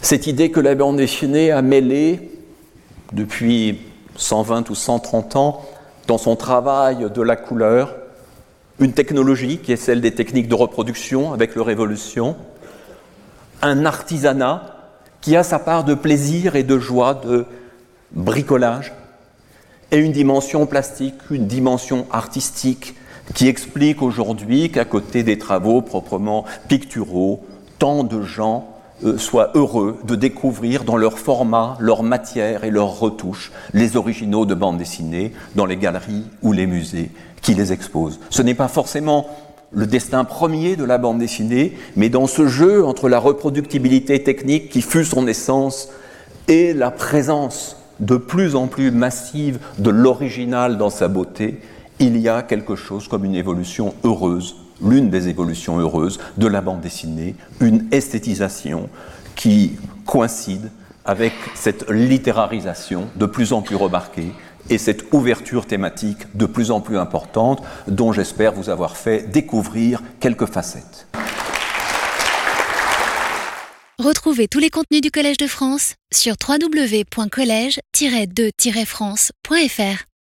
cette idée que la bande dessinée a mêlé depuis 120 ou 130 ans dans son travail de la couleur une technologie qui est celle des techniques de reproduction avec le Révolution, un artisanat qui a sa part de plaisir et de joie, de bricolage, et une dimension plastique, une dimension artistique qui explique aujourd'hui qu'à côté des travaux proprement picturaux, tant de gens euh, soient heureux de découvrir dans leur format, leur matière et leurs retouches les originaux de bande dessinée dans les galeries ou les musées qui les exposent. Ce n'est pas forcément le destin premier de la bande dessinée, mais dans ce jeu entre la reproductibilité technique qui fut son essence et la présence de plus en plus massive de l'original dans sa beauté, il y a quelque chose comme une évolution heureuse, l'une des évolutions heureuses de la bande dessinée, une esthétisation qui coïncide avec cette littérarisation de plus en plus remarquée et cette ouverture thématique de plus en plus importante dont j'espère vous avoir fait découvrir quelques facettes. Retrouvez tous les contenus du Collège de France sur www.colège-2-france.fr.